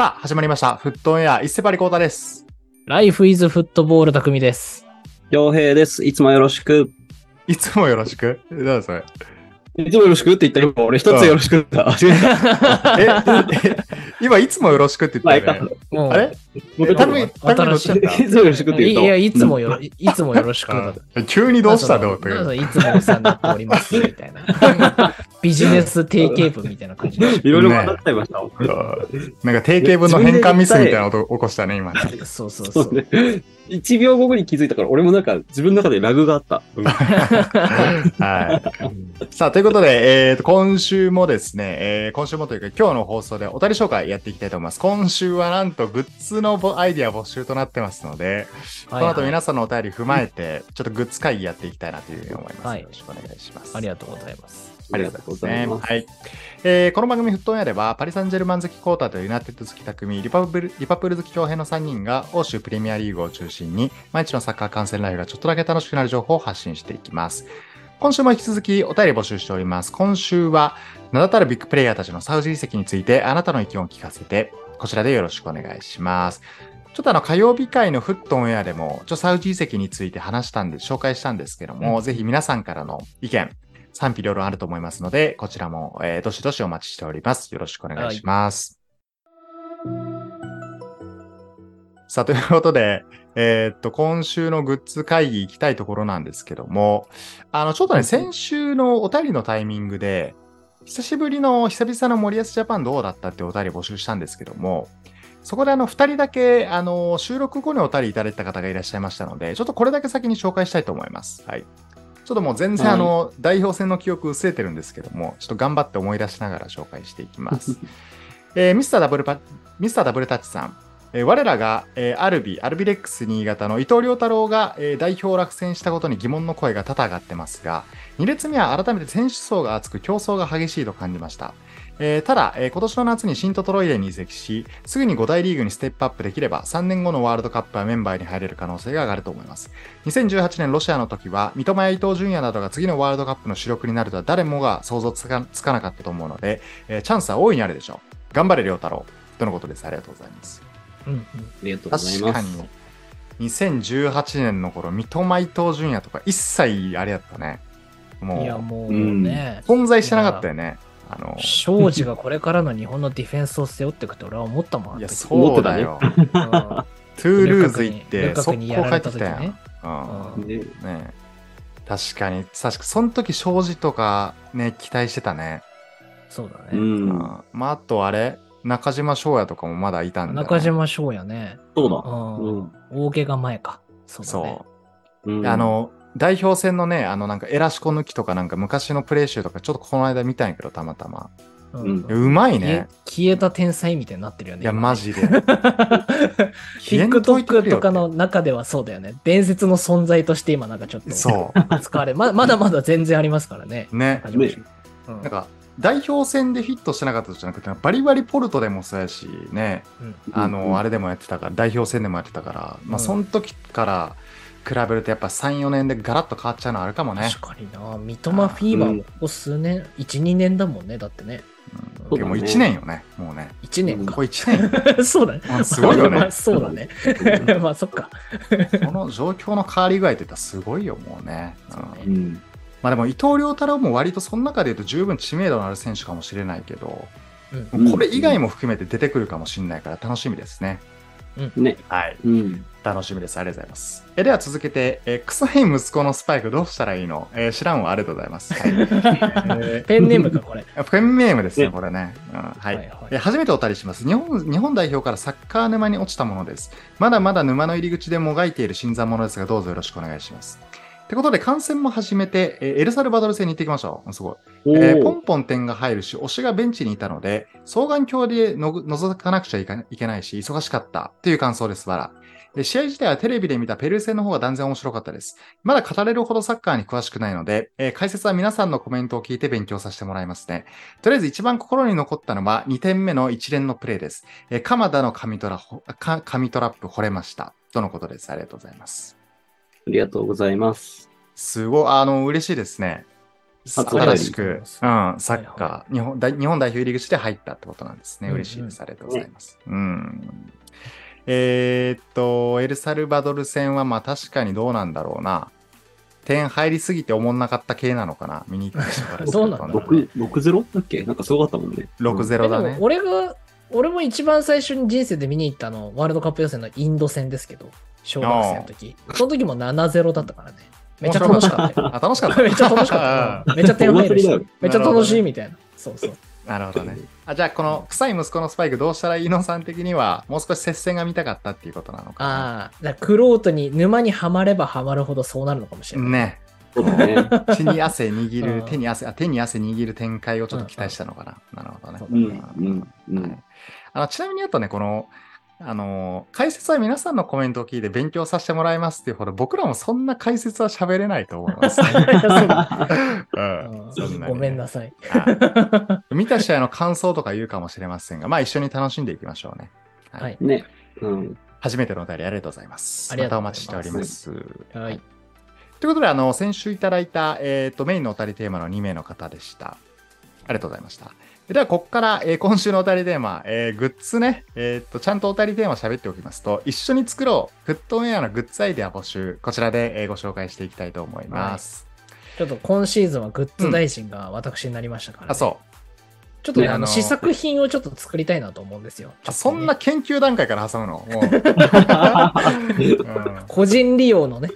さあ、始まりました。フットオンエア、伊勢張りコータです。ライフイズフットボール匠です。洋平です。いつもよろしく。いつもよろしく？どうだそれ。いつもよろしくって言ったら今俺一つよろしくだ。え、え今、いつもよろしくって言ったよね。もうあれ？僕タミ、タミどっちだっいつもよろしくってい言うと。や、いつもよろ、いいつもよろしく急にどうしたんだろういつもお世話になっております、みたいな。ビジネス定型文みたいな感じで。いろいろ混ざっちゃいました。なんか定型文の変換ミスみたいな音起こしたね、今ね。そうそうそう。そうね。1秒後に気づいたから、俺もなんか自分の中でラグがあった。うん はい。さあ、ということで、えーと、今週もですね、えー今週もというか今日の放送でお便り紹介やっていきたいと思います。今週はなんとグッズのぼアイディア募集となってますので、この後皆さんのお便り踏まえて、ちょっとグッズ会議やっていきたいなというふうに思います。はいよろしくお願いします。ありがとうございます。ありがとうございます。はい。えーこの番組、フットオンエアでは、パリ・サンジェルマン好きコータとユナイテッド好き匠、リパプルリパプール好き強兵の3人が、欧州プレミアリーグを中心に、毎日のサッカー観戦ライフがちょっとだけ楽しくなる情報を発信していきます。今週も引き続きお便り募集しております。今週は、名だたるビッグプレイヤーたちのサウジ移籍について、あなたの意見を聞かせて、こちらでよろしくお願いします。ちょっとあの火曜日会のフットオンエアでも、ちょサウジ移籍について話したんで、紹介したんですけども、ぜひ皆さんからの意見、賛否両論あると思いますので、こちらも、えーどしどしお待ちしております。よろしくお願いします。さあ、ということで、えーっと、今週のグッズ会議行きたいところなんですけども、あの、ちょっとね、先週のお便りのタイミングで、久しぶりの、久々の森保ジャパンどうだったってお便り募集したんですけども、そこであの、二人だけ、あの、収録後にお便りいただいた方がいらっしゃいましたので、ちょっとこれだけ先に紹介したいと思います。はい。ちょっともう全然はいあの、代表戦の記憶薄れてるんですけども、ちょっと頑張って思い出しながら紹介していきます。えーミスターダブルパミスターダブルタッチさん、我らが、アルビ、アルビレックス新潟の伊藤亮太郎が、代表落選したことに疑問の声が多々上がってますが、2列目は改めて選手層が厚く競争が激しいと感じました。ただ、今年の夏にシントトロイデンに移籍し、すぐに5大リーグにステップアップできれば、3年後のワールドカップはメンバーに入れる可能性が上がると思います。2018年ロシアの時は、三笘や伊東純也などが次のワールドカップの主力になるとは誰もが想像つかなかったと思うので、チャンスは大いにあるでしょう。頑張れ、亮太郎。とのことです。ありがとうございます。うんうんありがとうござい確かます。に、2018年の頃、三笘伊東純也とか一切あれやったね。もいや、う、もうね、存在してなかったよね。あの、庄司がこれからの日本のディフェンスを背負っていくって俺は思ったもん。いや、そうだよ。うんトゥールーズ行って、ルカク速攻にやられ帰ってきたやん。うんうんねね確かに、確かその時、庄司とかね、期待してたね。そうだね。うん。うんまあ、あとあれ、中島翔也とかもまだいたんだよね、中島翔也ね。そうだ。うん。大怪我前か。そうだね。そう。うんあ、の、代表戦のね、あのなんかエラシコ抜きとかなんか昔のプレー集とかちょっとこの間見たんやけど、たまたま。うんうまいね。消えた天才みたいになってるよね。いや、マジで。TikTok よとかの中ではそうだよね。伝説の存在として今なんかちょっとそ使われ、ままだまだ全然ありますからね。う。ね。うんなんか、代表戦でフィットしてなかったじゃなくて、バリバリポルトでもそうやし、ね、うんあの、うんあれでもやってたから、代表戦でもやってたから、まあ、うんその時から比べると、やっぱ3、4年でガラッと変わっちゃうのあるかもね。確かにな。三笘フィーバーもここ数年、1、2年だもんね。だってね。うんそうだねもう1年よね、もうね。1年かこ。れ1年。そうだね。うんすごいよねまあそうだね。まあそっか。この状況の変わり具合って言ったらすごいよ、もうね。うんうん。まあでも伊藤亮太郎も割とその中で言うと十分知名度のある選手かもしれないけど、うんうんこれ以外も含めて出てくるかもしれないから楽しみですね。ね。はい。うん。楽しみです。ありがとうございます。えでは続けて、え臭い息子のスパイクどうしたらいいの、えー知らんわ。ありがとうございます。はい。え ペンネームか、これ。ー ペンネームですね、ねこれね。うんはいはいはいえ初めてお便りします日本。日本代表からサッカー沼に落ちたものです。まだまだ沼の入り口でもがいている新参者ですが、どうぞよろしくお願いします。ってことで、観戦も始めて、えーエルサルバドル戦に行ってきましょう。すごい。おえーポーンポン点が入るし、推しがベンチにいたので、双眼鏡での覗かなくちゃいけないし、忙しかったという感想です、わら。えー試合自体はテレビで見たペルー戦の方が断然面白かったです。まだ語れるほどサッカーに詳しくないので、えー解説は皆さんのコメントを聞いて勉強させてもらいますね。とりあえず一番心に残ったのは2点目の一連のプレーです。えー鎌田の神トラ神トラップ惚れました。とのことです。ありがとうございます。ありがとうございます。すごい、あの、嬉しいですね。新しく、うん、サッカー、日本代日本代表入り口で入ったってことなんですね。うんうん嬉しいです。ありがとうございます。うん。えーっと、エルサルバドル戦はまあ確かにどうなんだろうな。点入りすぎて思んなかった系なのかな見に行った人からするとどうなんだろうね6、6-0だっけ？なんかすごかったもんね。6-0だねえでも。俺が、俺も一番最初に人生で見に行ったの、ワールドカップ予選のインド戦ですけど、小学生の時。その時も7-0だったからね。めっちゃ楽しかったよ。あ、楽しかった。めっちゃ楽しかった。めっちゃ点入るし。めっちゃ楽しいみたいな。そうそう。なるほどね。あじゃあ、この臭い息子のスパイクどうしたらいいのさん的には、もう少し接戦が見たかったっていうことなのかな？ああ、だクロートに沼にはまればはまるほどそうなるのかもしれない。ね。そうだね。血に汗握る、うん手に汗、あ手に汗握る展開をちょっと期待したのかな。なるほどね。うん、うん、うはいん。あのちなみにあとね、この、あの、解説は皆さんのコメントを聞いて勉強させてもらいますっていうほど、僕らもそんな解説は喋れないと思います、うんごめんなさい。はい見た試合の感想とか言うかもしれませんが、まあ一緒に楽しんでいきましょうね。はいはい。ね。うん。初めてのお便りありがとうございます。ありがとうまたおございます待ちしております。はい。ということで、あの、先週いただいた、えっ、と、メインのお便りテーマの2名の方でした。ありがとうございました。では、ここから、えー今週のお便りテーマ、えーグッズね、えっ、と、ちゃんとお便りテーマ喋っておきますと、一緒に作ろう、フットウェアのグッズアイデア募集、こちらで、えーご紹介していきたいと思います。ちょっと今シーズンはグッズ大臣が私になりましたから、ねあ、そう。ちょっとね、あの、ねあの試作品をちょっと作りたいなと思うんですよ。あそんな研究段階から挟むの？もう、うん個人利用のね。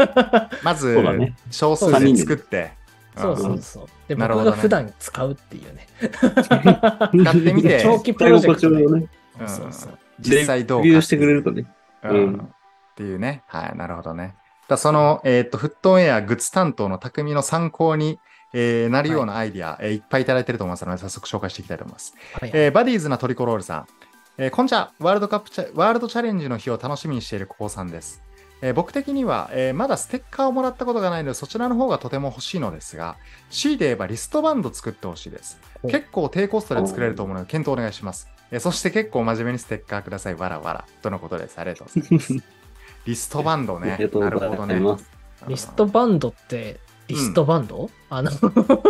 まずね、少数で作って、そうそうそう。で、なるほどね僕が普段使うっていうね。使ってみて、長期プロジェクトね、うんそうそう実際どうかレビューしてくれるとね。うんうんっていうね。はい、なるほどね。だその、えっ、と、フットオンエアグッズ担当の匠の参考に、えーなるようなアイディア、いえーいっぱいいただいてると思いますので、早速紹介していきたいと思います。はいえーバディーズなトリコロールさん。えーこんちゃ、ワールドカップチャ、ワールドチャレンジの日を楽しみにしている高さんです。えー僕的には、えーまだステッカーをもらったことがないので、そちらの方がとても欲しいのですが、C で言えばリストバンド作ってほしいです。お結構低コストで作れると思うので、検討お願いします。えーそして結構真面目にステッカーください。わらわら。とのことです。ありがとうございます。リストバンドねなるほどね。リストバンドって、リストバンド、あの、ね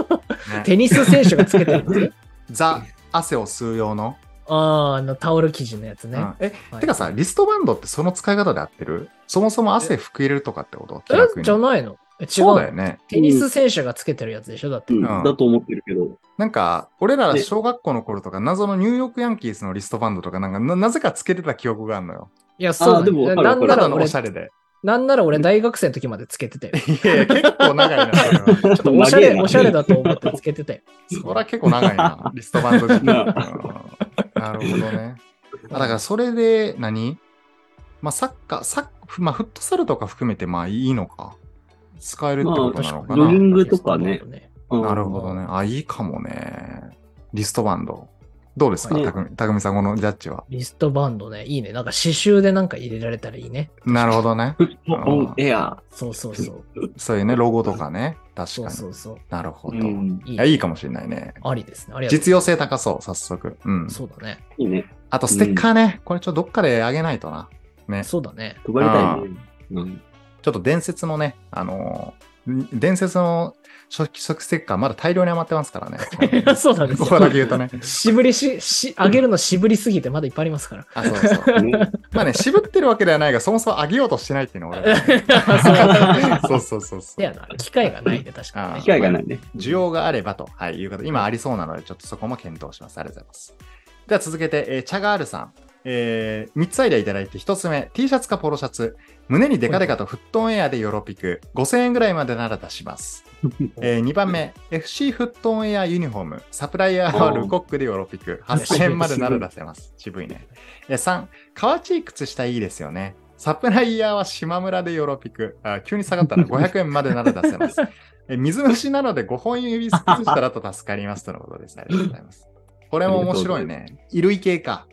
テニス選手がつけてるやつ ザ・汗を吸う用の。ああ、あの、タオル生地のやつね。うんえ、はいてかさ、リストバンドってその使い方で合ってる？そもそも汗拭く入れるとかってこと？気楽えにじゃないの？え違うそうだよね。テニス選手がつけてるやつでしょだって。うん、うんだと思ってるけど。なんか、俺らで小学校の頃とか、謎のニューヨークヤンキースのリストバンドとか、なんかな、なぜかつけてた記憶があるのよ。いや、そうだ、でもわかるなわかるただのおんなら俺しゃれで。なんなら俺大学生の時までつけてたよ。いやいや、結構長いな、それは。ちょっとおしゃれ、長えなおしゃれだと思ってつけてたよ。それは結構長いな、リストバンド自体。なうんなるほどね。あだからそれで何、まあ、サッカー、サッまあ、フットサルとか含めてまあいいのか。使えるってことなのかな。ジョギングとかねうんなるほどね。あ、いいかもね。リストバンド。どうですか、ねたくみたくみさん、このジャッジは？リストバンドね、いいね。なんか刺繍でなんか入れられたらいいね。なるほどね。フットオンエア。そうそうそう。そういうね、ロゴとかね。確そうかに。そうそう。なるほど。うん。いいいや、いいかもしれないね。ありですね。実用性高そう、早速。うん。そうだね。いいね。あと、ステッカーね。これちょっとどっかであげないとな。ね。そうだね。配りたいね。うん。ちょっと伝説のね、あのー伝説の初期ステッカーまだ大量に余ってますからね。そうなんですここだけ言よ。うとね。渋りし、し、あげるの渋りすぎてまだいっぱいありますから。あ、そうそう。ねまあね、渋ってるわけではないが、そもそも上げようとしてないっていうのは俺は そうそうそうそう。やな、機会がないね、確かにね機会がないね。需要があればと、はい、いうこと。今ありそうなので、ちょっとそこも検討します。ありがとうございます。では続けて、えーチャガールさん。えー、3つアイデアいただいて、1つ目、T シャツかポロシャツ。胸にデカデカとフットオンエアでヨロピク。5000円ぐらいまでなら出します。えー、2番目、FC フットオンエアユニフォーム。サプライヤーはルコックでヨロピク。8000円までなら出せます。渋いね。えー、3、カワチー靴下いいですよね。サプライヤーは島村でヨロピク。あ急に下がったな。500円までなら出せます。え水虫なので5本指ス靴下だと助かりますとのことです。ありがとうございます。これも面白いね。衣類系か。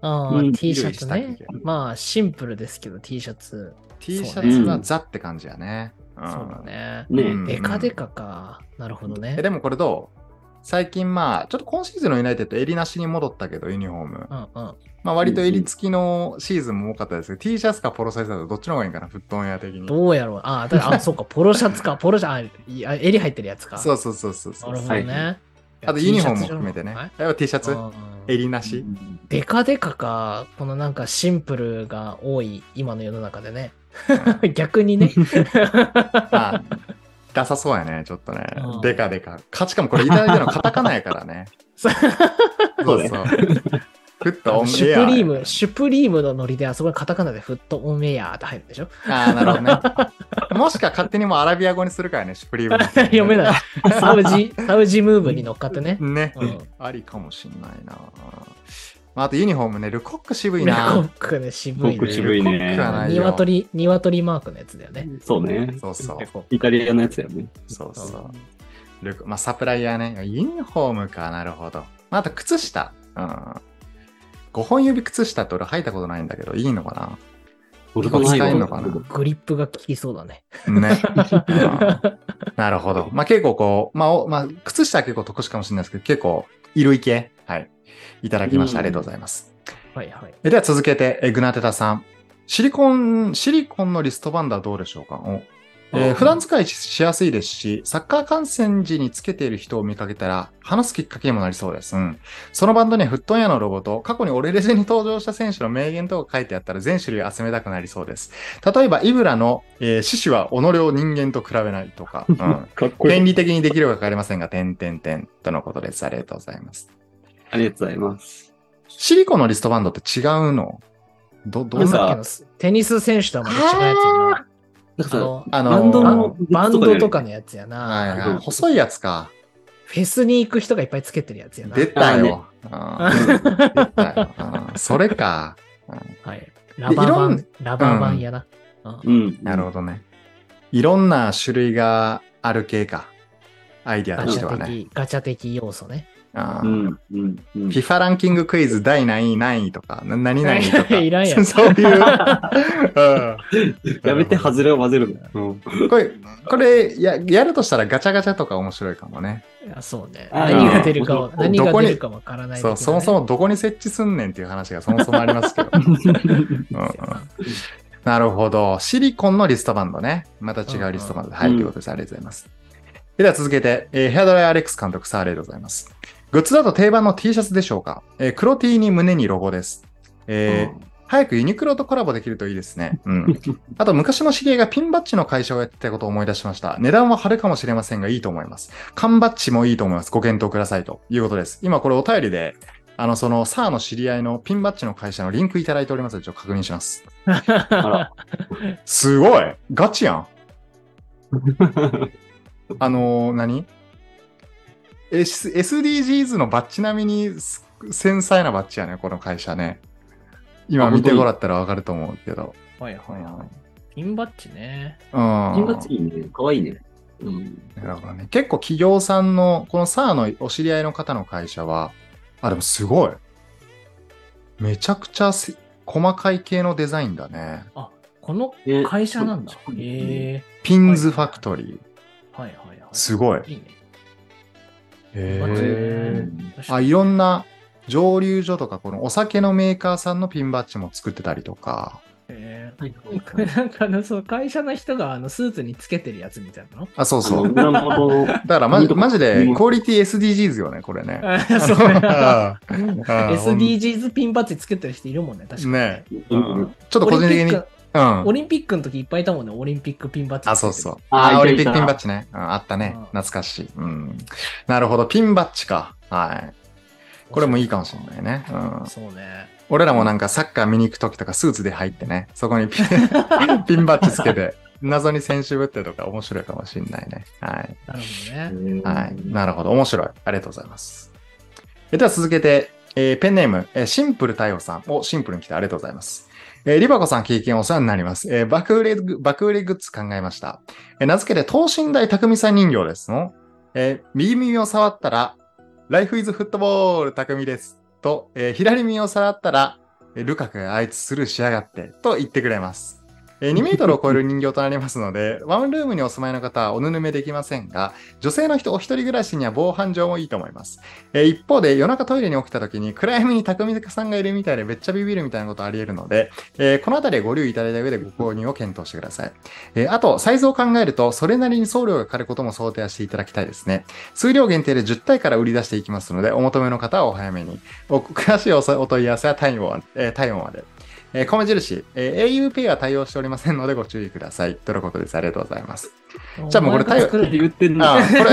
ああ、うん T シャツね。まあ、シンプルですけど、T シャツ。T シャツはザって感じやね。うんそうだね。ねうんデカデカか。なるほどねえ。でもこれどう？最近まあ、ちょっと今シーズンのユナイテッド襟なしに戻ったけど、ユニフォーム。うんうん。まあ割と襟付きのシーズンも多かったですけど、T シャツかポロサイズだとどっちの方がいいんかな、フットオンエア的に。どうやろう。あ、だあ、そうか、ポロシャツか。ポロシャツ、あ襟入ってるやつか。そうそうそうそうそう。なるほどね。はいあとユニフォームも含めてね。はいやっぱ T シャツうん襟なしデカデカか、このなんかシンプルが多い今の世の中でね。逆にね。あダサそうやね、ちょっとねうん。デカデカ。かしかもこれいただいてるのカタカナやからね。そうそう。フットオンエア。シュプリーム、シュプリームのノリであそこにカタカナでフットオンエアって入るでしょ？ああ、なるほどね。もしか勝手にもうアラビア語にするからね、シュプリーム。読めない。サウジ、サウジムーブに乗っかってね。ね、うんありかもしんないな。まあ、あとユニフォームね、ルコック渋いルコなッ。クね、渋いルコックね。渋いねルコックはないよ鶏、鶏マークのやつだよね。そうね。そうそう。イタリアのやつだよね。そうそう。ルコまあ、サプライヤーね。ユニフォームか、なるほど。まあ、あと靴下。うん。5本指靴下って俺履いたことないんだけど、いいのか俺もないわ使えんのかな？グリップが効きそうだね。なね。うんなるほど。まあ結構こう、まあ、おまあ、靴下は結構特殊かもしれないですけど、結構、衣類系。はい。いただきました。ありがとうございます。はいはい。えでは続けて、えグナテタさん。シリコン、シリコンのリストバンドはどうでしょうか？おえー普段使いしやすいですし、サッカー観戦時につけている人を見かけたら、話すきっかけにもなりそうです。うん。そのバンドにはフットンヤのロゴと、過去にオレレジェに登場した選手の名言とか書いてあったら全種類集めたくなりそうです。例えば、イブラの、えー獅子は己を人間と比べないとか、うん。かっこいい。権利的にできるかわかりませんが、点々点とのことです。ありがとうございます。ありがとうございます。シリコンのリストバンドって違うの？ど、どんなテニス選手とはまた違うやつやな。なんかさあの、あのバンドバのンバンドとかね。のやつやはいな。はい。細いやつか。フェスに行く人がいっぱいつけてるやつやな。出たよ。それか。はい。ラバー版、ラバー版やな。うんうん。なるほどね。いろんな種類がある系か。アイディアとしてはね。的、ガチャ的要素ね。あーうん。うん。うん。FIFA ランキングクイズ第何位？何位とか、な何々とか。いらんやん そういう。うんやめて、外れを混ぜるの。うん。これ、これや、やるとしたらガチャガチャとか面白いかもね。いやそうね。何が出るかは、ど何が出るかわからない的なそう、ね、そもそもどこに設置すんねんっていう話がそもそもありますけど。なるほど。シリコンのリストバンドね。また違うリストバンドで。はい、うんということです。ありがとうございます。では続けて、えーヘアドライアレックス監督さんありがとうございます。グッズだと定番の T シャツでしょうか、えー黒 T に胸にロゴです。えー早くユニクロとコラボできるといいですね。うん。あと、昔の知り合いがピンバッジの会社をやってたことを思い出しました。値段は張るかもしれませんが、いいと思います。缶バッジもいいと思います。ご検討くださいということです。今、これお便りで、あの、その、サーの知り合いのピンバッジの会社のリンクいただいておりますので、ちょっと確認します。すごいガチやん あのー何？S ?SDGs のバッジ並みにす繊細なバッジやね、この会社ね。今見てもらったらわかると思うけど。はいはいはい。ピンバッジね。うん。金髪いいね。かわいいね。うん。なるほどね。結構企業さんの、このサーのお知り合いの方の会社は、あ、でもすごい。めちゃくちゃせ細かい系のデザインだね。このね会社なんだ。え。ピンズファクトリー。はいはいはい。すごい。いいね。へあ、いろんな蒸留所とか、このお酒のメーカーさんのピンバッジも作ってたりとか。へはいえなんかあの、そう、会社の人があのスーツにつけてるやつみたいなの？あ、そうそう。だからマジうんマジでうんクオリティ SDGs よね、これね。あそう SDGs ピンバッジつけてる人いるもんね、確かに。ね。ちょっと個人的に。オリンピックうんオ。リンピックの時いっぱいいたもんね、オリンピックピンバッジ。あ、そうそう。。あオリンピックピンバッジね。うんあったねうん。懐かしい。うん。なるほど。ピンバッジか。はい。これもいいかもしれないね。うん。そうね。俺らもなんかサッカー見に行くときとかスーツで入ってね、そこにピン ピンバッジつけて、謎に選手ぶってとか面白いかもしれないね。はい。なるほどね。はい。なるほど。面白い。ありがとうございます。えでは続けて、えーペンネーム、えーシンプル太陽さんをシンプルに来てありがとうございます。えーリバコさん経験お世話になります。えー爆売れ、爆売れグッズ考えました。えー名付けて等身大匠さん人形ですの。えー右耳を触ったら、ライフイズフットボール匠です。と、えー左耳を触ったら、ルカクがあいつスルーしやがって、と言ってくれます。え2メートルを超える人形となりますので、ワンルームにお住まいの方はおぬぬめできませんが、女性の人お一人暮らしには防犯上もいいと思います。えー一方で夜中トイレに起きた時に暗闇に匠さんがいるみたいでめっちゃビビるみたいなことあり得るので、えーこのあたりはご留意いただいた上でご購入を検討してください。えーあと、サイズを考えると、それなりに送料がかかることも想定していただきたいですね。数量限定で10体から売り出していきますので、お求めの方はお早めに。お詳しいおお問い合わせは体温,、えー体温まで。えー米印、えー auPay は対応しておりませんのでご注意ください。とのことです。ありがとうございます。じゃあもうこれお前が作る言ってんの。あーこ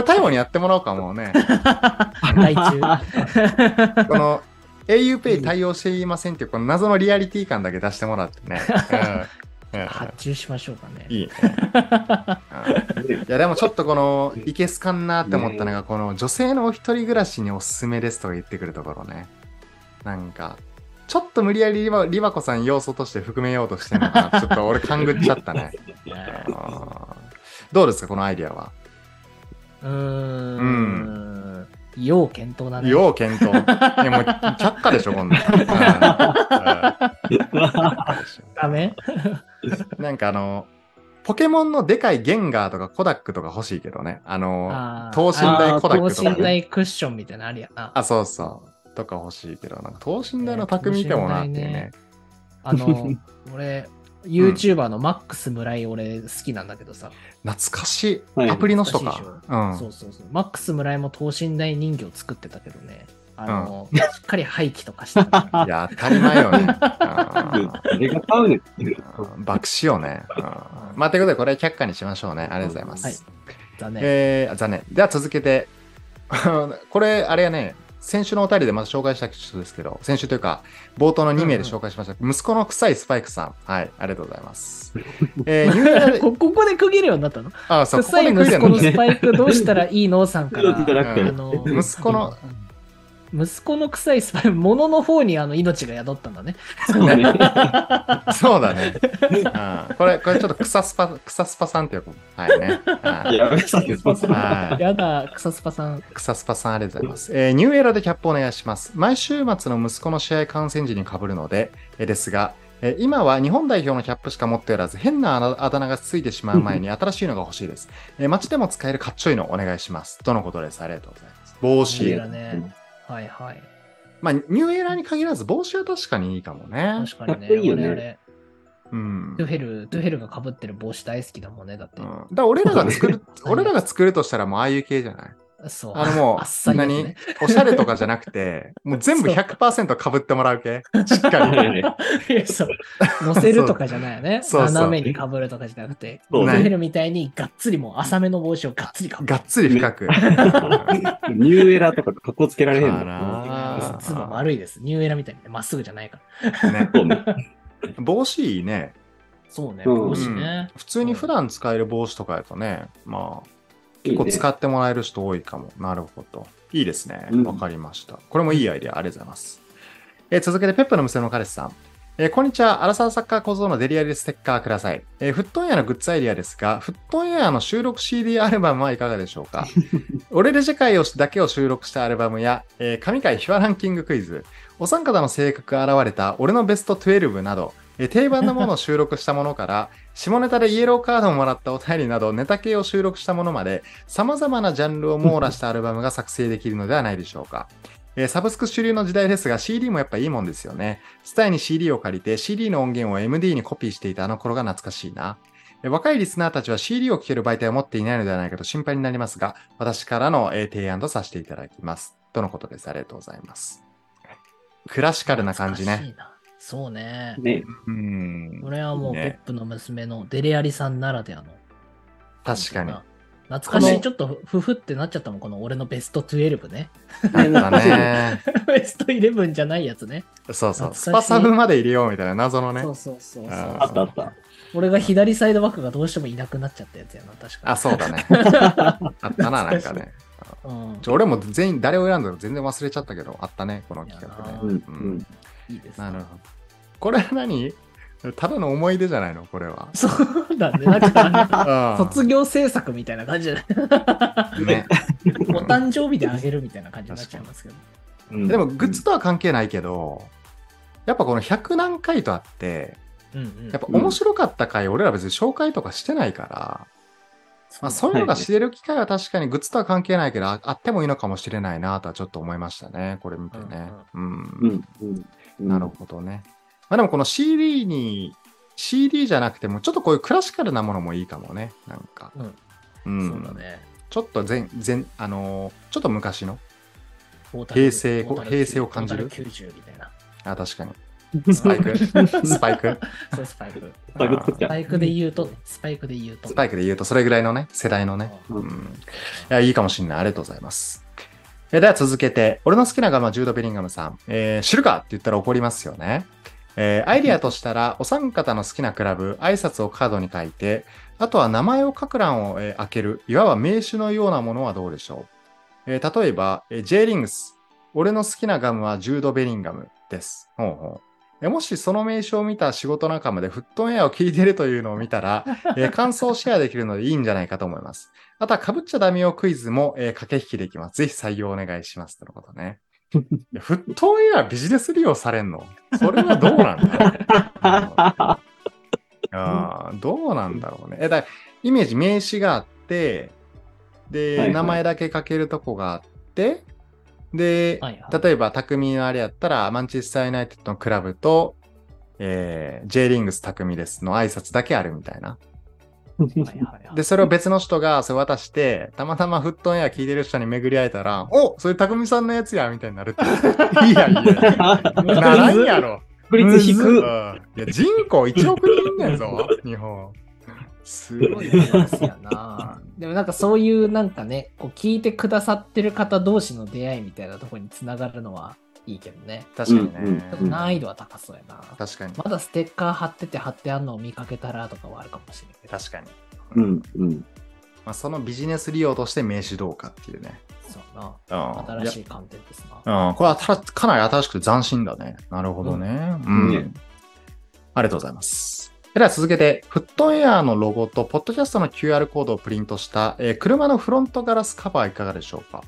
れ、これにやってもらおうかもうね。外注。この auPay 対応していませんっていうこの謎のリアリティ感だけ出してもらってね。うんうん発注しましょうかね。いいね。うんいやでもちょっとこのいけすかんなって思ったのがこの女性のお一人暮らしにおすすめですとか言ってくるところね。なんかちょっと無理やりリバリバコさん要素として含めようとしてるのかな。ちょっと俺勘ぐっちゃったね。うんどうですかこのアイディアは？うーん。要検討だね。要検討。いやもう却下でしょ、こんなん。うんうんダメなんかあの、ポケモンのでかいゲンガーとかコダックとか欲しいけどね。あの、あー等身大コダックとかね等身大クッションみたいなのあるやな。あ、そうそう。とか欲しいけど、なんか等身大の匠見てもなっていうね。あの、俺、YouTuber のマックス村井俺好きなんだけどさ。懐かしい。はいアプリの人か。うん。そうそうそう。マックス村井も等身大人形作ってたけどね。あの、しっかり廃棄とかして いや、当たり前よね。が買うね爆死よね。うんまあ、ということで、これ却下にしましょうね。ありがとうございます。はい残念。えー、残念。では続けて、これ、あれやね、先週のお便りでまず紹介した人ですけど、先週というか、冒頭の2名で紹介しました、息子の臭いスパイクさん。はい、ありがとうございます。えー、ニューこここで区切るようになったの？あ、そう、臭い息子のスパイクどうしたらいいの？さんから。息子の、息子の臭いスパイク、物の方にあの命が宿ったんだね。そうね。そうだね。うん、これ、これちょっと臭スパ、臭スパさんっていう子。はいね。はいやめさせてはいやだ、臭スパさん。臭スパさんありがとうございます。えー New Era でキャップお願いします。毎週末の息子の試合観戦時に被るので、えーですが、えー今は日本代表のキャップしか持っておらず、変なあだあだ名がついてしまう前に 新しいのが欲しいです。えー街でも使えるかっちょいいのお願いします。とのことです？ありがとうございます。帽子。ラね。はいはい。まあ、ニューエラに限らず帽子は確かにいいかもね。確かにね。いいよねうん。トゥヘル、トゥヘルが被ってる帽子大好きだもんね、だってうん、。だ俺らが作る、俺らが作るとしたらもうああいう系じゃない？そう。あのもあっさう、何ねおしゃれとかじゃなくて、もう全部そう100%被ってもらう系？しっかり。乗せるとかじじゃないよね。そうそう斜めに被るとかじゃなくて、トそうねゥヘルみたいにがっつりもう浅めの帽子をがっつり被る。がっつり深く。ニューエラとかかっこつけられへんかの。なつば丸いです。ニューエラみたいにねまっすぐじゃないから。ね、そうね。帽子いいね。そうね、うん帽子ね。普通に普段使える帽子とかやとね、まあ、結構使ってもらえる人多いかも。なるほど。いいですね。うんわかりました。これもいいアイデア、ありがとうございます。えー続けて、ペップの娘の彼氏さん。えーこんにちは。アラサーサッカー小僧のデリアリステッカーください。えーフットンエアのグッズアイデアですが、フットンエアの収録 CD アルバムはいかがでしょうか？俺レジェ界をだけを収録したアルバムや、えー神回秘話ランキングクイズ、お三方の性格が現れた俺のベスト12など、えー定番のものを収録したものから、下ネタでイエローカードをもらったお便りなど、ネタ系を収録したものまで、様々なジャンルを網羅したアルバムが作成できるのではないでしょうか。えーサブスク主流の時代ですが CD もやっぱいいもんですよね。スタイに CD を借りて CD の音源を MD にコピーしていたあの頃が懐かしいな。えー若いリスナーたちは CD を聴ける媒体を持っていないのではないかと心配になりますが、私からの、えー提案とさせていただきます。とのことです。ありがとうございます。クラシカルな感じね。懐かしいな。そうね。ね。うんこ。れはもう、いいねペップの娘のデレアリさんならではの。確かに。あ懐かしい。ちょっとふふってなっちゃったもん、この俺のベスト12ね。ったね。ベスト11じゃないやつね。そうそう。スパサブまで入れようみたいな謎のねそ。うそうそうそう。ああったあった。俺が左サイドバックがどうしてもいなくなっちゃったやつやな、確かあ、そうだね。あったな、なんかね。うん。俺も全員、誰を選んだの全然忘れちゃったけど、あったね、この企画ね。うん。ううんん。いいです、なるほど。これは何？ただの思い出じゃないの？これは。そうだね。なんか、うん卒業制作みたいな感じじゃない？ね。お誕生日であげるみたいな感じになっちゃいますけど。うんでも、グッズとは関係ないけど、やっぱこの100何回とあって、うんうんやっぱ面白かった回、俺ら別に紹介とかしてないから、まあ、そういうのが知れる機会は確かにグッズとは関係ないけど、ああってもいいのかもしれないなとはちょっと思いましたね、これ見てね。うんうん。うん。なるほどね。まあでもこの CD に、CD じゃなくても、ちょっとこういうクラシカルなものもいいかもね、なんか。うんうん。そうだね。ちょっと前、前、あのーちょっと昔の。平成平成を感じる？トータル90みたいな。あ、確かに。スパイクスパイクそう、スパイク。スパイクで言うとね、スパイクで言うと。スパイクで言うと、それぐらいのね、世代のね。ううんん。いや、いいかもしんない。ありがとうございます。えでは続けて、俺の好きなガムはジュード・ベリンガムさん。えー知るかって言ったら怒りますよね。えーアイディアとしたら、お三方の好きなクラブ、挨拶をカードに書いて、あとは名前を書く欄を、えー開ける、いわば名刺のようなものはどうでしょう。えー例えば、えー J リングス。俺の好きなガムはジュード・ベリンガムです。ほうほうえもしその名称を見た仕事仲間でフットンエアを聞いてるというのを見たら、えー感想をシェアできるのでいいんじゃないかと思います。あとは、被っちゃダメよクイズも、えー駆け引きできます。ぜひ採用お願いします。とのことね。フットンエアビジネス利用されんの？それはどうなんだ あーどうなんだろうね。えだイメージ、名刺があって、で、はいはい名前だけ書けるとこがあって、で、はいはい例えば、匠のあれやったら、マンチェスター・ユナイテッドのクラブと、えー、J リングス匠ですの挨拶だけあるみたいな。で、それを別の人がそれ渡して、たまたまフットンエア聞いてる人に巡り会えたら、おそれ匠さんのやつやみたいになるって。い やいやいや、ならんやろ。確率低うんく。いや、人口1億人いんねんぞ、日本。すすごごいい話やな。でもなんかそういうなんかね、こう聞いてくださってる方同士の出会いみたいなところにつながるのはいいけどね。確かにね。ちょっと難易度は高そうやな。確かに。まだステッカー貼ってて貼ってあんのを見かけたらとかはあるかもしれないけど。確かに。うん。うん。まあ、そのビジネス利用として名刺どうかっていうね。そうな。うん新しい観点ですな。うん、これはたかなり新しくて斬新だね。なるほどね。うん。ねありがとうございます。では続けて、フットンエアーのロゴと、ポッドキャストの QR コードをプリントした、えー車のフロントガラスカバーいかがでしょうか？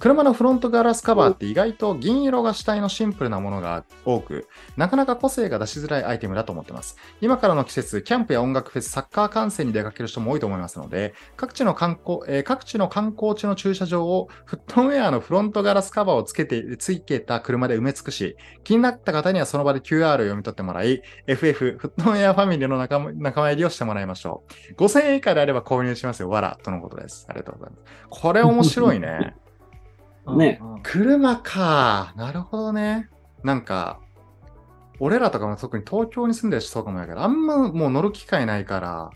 車のフロントガラスカバーって意外と銀色が主体のシンプルなものが多く、なかなか個性が出しづらいアイテムだと思ってます。今からの季節、キャンプや音楽フェス、サッカー観戦に出かける人も多いと思いますので、各地の観光、えー各地の観光地の駐車場をフットンエアのフロントガラスカバーをつけて、ついけた車で埋め尽くし、気になった方にはその場で QR を読み取ってもらい、FF、フットンエアファミリーの仲仲間入りをしてもらいましょう。5000円以下であれば購入しますよ。わら、とのことです。ありがとうございます。これ面白いね。ねうんうん車か。なるほどね。なんか、俺らとかも特に東京に住んでる人そうかもやけど、あんまもう乗る機会ないから、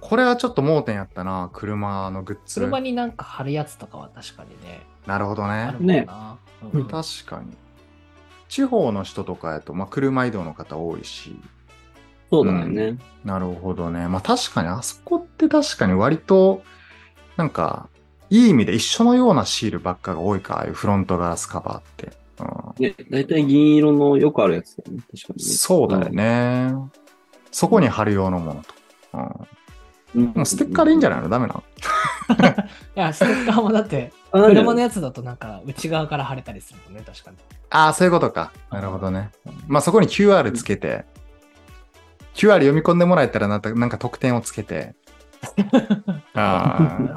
これはちょっと盲点やったな、車のグッズ。車になんか貼るやつとかは確かにね。なるほどねある。もんな。うん確かに。地方の人とかやと、まあ、車移動の方多いし。そうだよね。なるほどね。まあ確かに、あそこって確かに割と、なんか、いい意味で一緒のようなシールばっかが多いか、ああいうフロントガラスカバーって。うんね、大体銀色のよくあるやつだよね。確かにね。そうだよね。そこに貼る用のものと。うん、うん。もうステッカーでいいんじゃないの？ダメなの？いや、ステッカーもだって、車のやつだとなんか内側から貼れたりするもんね、確かに。ああ、そういうことか。なるほどね。まあそこに QR つけて、QR 読み込んでもらえたらなんかなんか得点をつけて、ああ、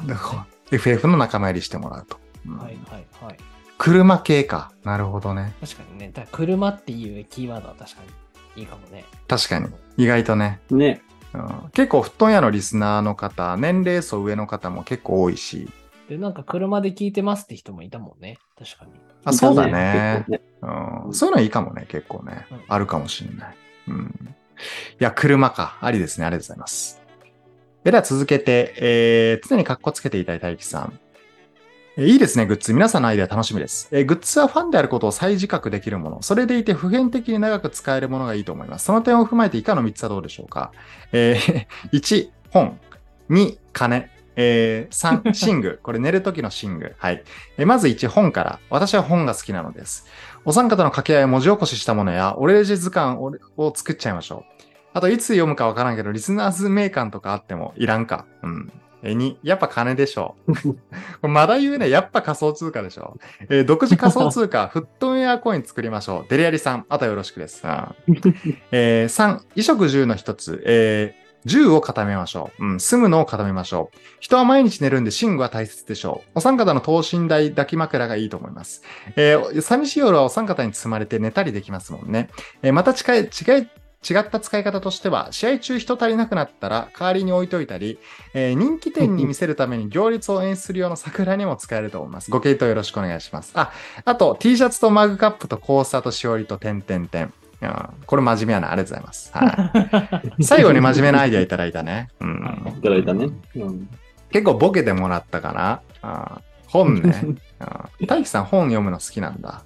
FF の仲間入りしてもらうと。うんはいはいはい。車系か。なるほどね。確かにね、だ車っていうキーワードは確かにいいかもね。確かに。意外とね。ね。うん結構、布団屋のリスナーの方、年齢層上の方も結構多いし。で、なんか車で聞いてますって人もいたもんね。確かに。あ、そうだね。結うん、そういうのいいかもね、結構ねうん。あるかもしれない。うん。いや、車か。ありですね。ありがとうございます。では続けて、えー常にカッコつけていたい大輝さん。えーいいですね、グッズ。皆さんのアイデア楽しみです。えーグッズはファンであることを再自覚できるもの。それでいて普遍的に長く使えるものがいいと思います。その点を踏まえて以下の3つはどうでしょうか。えー 1、本。2、金。えー3、寝具。これ寝る時の寝具。はい。えーまず1、本から。私は本が好きなのです。お三方の掛け合いを文字起こししたものや、オレジ図鑑をを作っちゃいましょう。あと、いつ読むかわからんけど、リスナーズ名鑑とかあってもいらんか。うん。え2、やっぱ金でしょう。まだ言うね、やっぱ仮想通貨でしょう。えー独自仮想通貨、フットウェアコイン作りましょう。デリアリさん、あとよろしくです。うん えー3、衣食住の一つ、えー銃を固めましょう。うん、住むのを固めましょう。人は毎日寝るんで寝具は大切でしょう。お三方の等身大抱き枕がいいと思います。えー寂しい夜はお三方に包まれて寝たりできますもんね。えーまた近い、違い、違った使い方としては、試合中人足りなくなったら代わりに置いといたり、えー人気店に見せるために行列を演出する用の桜にも使えると思います。ご検討よろしくお願いします。あ、あと T シャツとマグカップとコースターとしおりと点々点。いやこれ真面目やな。ありがとうございます。はい。最後に真面目なアイデアいただいたね。うん。いただいたね。うん。結構ボケてもらったかな。あ本ね。あ大輝さん本読むの好きなんだ。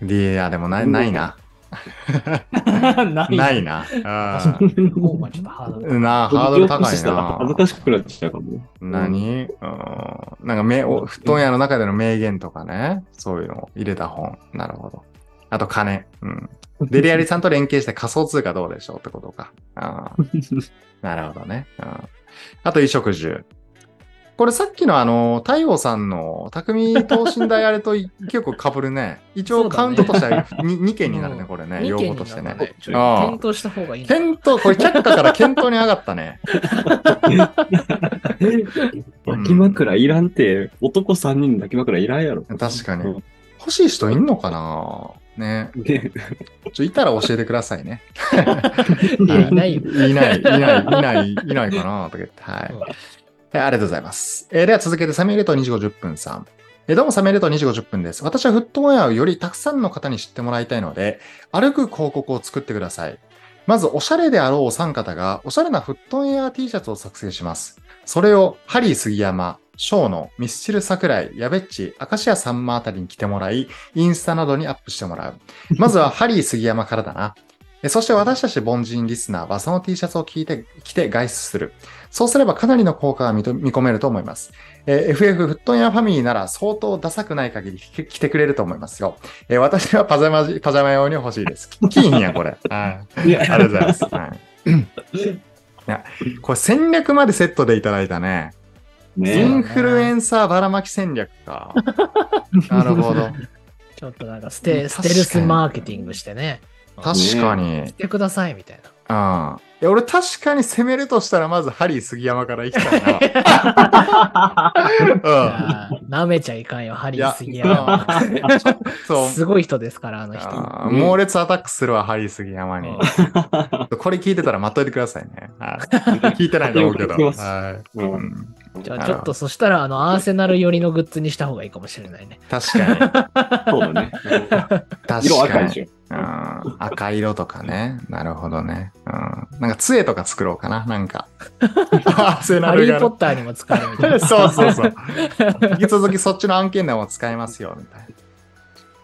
いや、でもないないな。ない。ないな。あー本はちょっとハードル。なあ、ハードル高い恥ずな。かしくなっちゃうかもね。何、うん、なんかめ、お布団屋の中での名言とかね。そういうのを入れた本。なるほど。あと金。うん。デリアリさんと連携して仮想通貨どうでしょうってことか。あー なるほどね。うん、あと衣食住。これさっきのあの、太陽さんの匠等身大あれとい 結構被るね。一応カウントとしては 2, 件になるね、これね。2用語としてね検討した方がいいな。検討、これ却下から検討に上がったね。抱き枕いらんって、男3人の抱き枕いらんやろ。確かにうん欲しい人いんのかな？ね。ねちょ、いたら教えてくださいね。いないよ。いない、いない、いない、いないかなとか言って。はい。ありがとうございます。えーでは続けて、サミュエルト2時50分さん。えーどうも、サミュエルト2時50分です。私はフットウェアをよりたくさんの方に知ってもらいたいので、歩く広告を作ってください。まず、おしゃれであろうお三方が、おしゃれなフットウェア T シャツを作成します。それを、ハリー杉山、ショーの、ミスチル桜井、ヤベッチ、アカシアサンマあたりに来てもらい、インスタなどにアップしてもらう。まずは、ハリー杉山からだな。そして私たち凡人リスナーはその T シャツを着て着て外出する。そうすればかなりの効果が見込めると思います。えー FF フットンやファミリーなら相当ダサくない限り着着てくれると思いますよ。えー私はパジャマじ、パジャマ用に欲しいです。き着いひんやん、これ。ありがとうございます。はい。いや、これ戦略までセットでいただいたね。イねンフルエンサーばらまき戦略か。なるほど。ちょっとなんかステ、ステルスマーケティングしてね。確かに。してくださいみたいな。うん。いや、俺確かに攻めるとしたら、まずハリー杉山から行きたいな。うん。なめちゃいかんよ、ハリー杉山。そう。すごい人ですから、あの人。猛烈アタックするわ、ハリー杉山に。これ聞いてたら待っといてくださいね。はい聞いてないと思うけど。じゃあちょっとそしたら、あの、アーセナル寄りのグッズにした方がいいかもしれないね。確かに。そうだね。確 色赤かに。いでしょ。うん赤色とかね。なるほどね。うん。なんか杖とか作ろうかな。なんか。ハリー・ポッターにも使えるみたいな。そうそうそう。引き続きそっちの案件でも使えますよ、みたいな。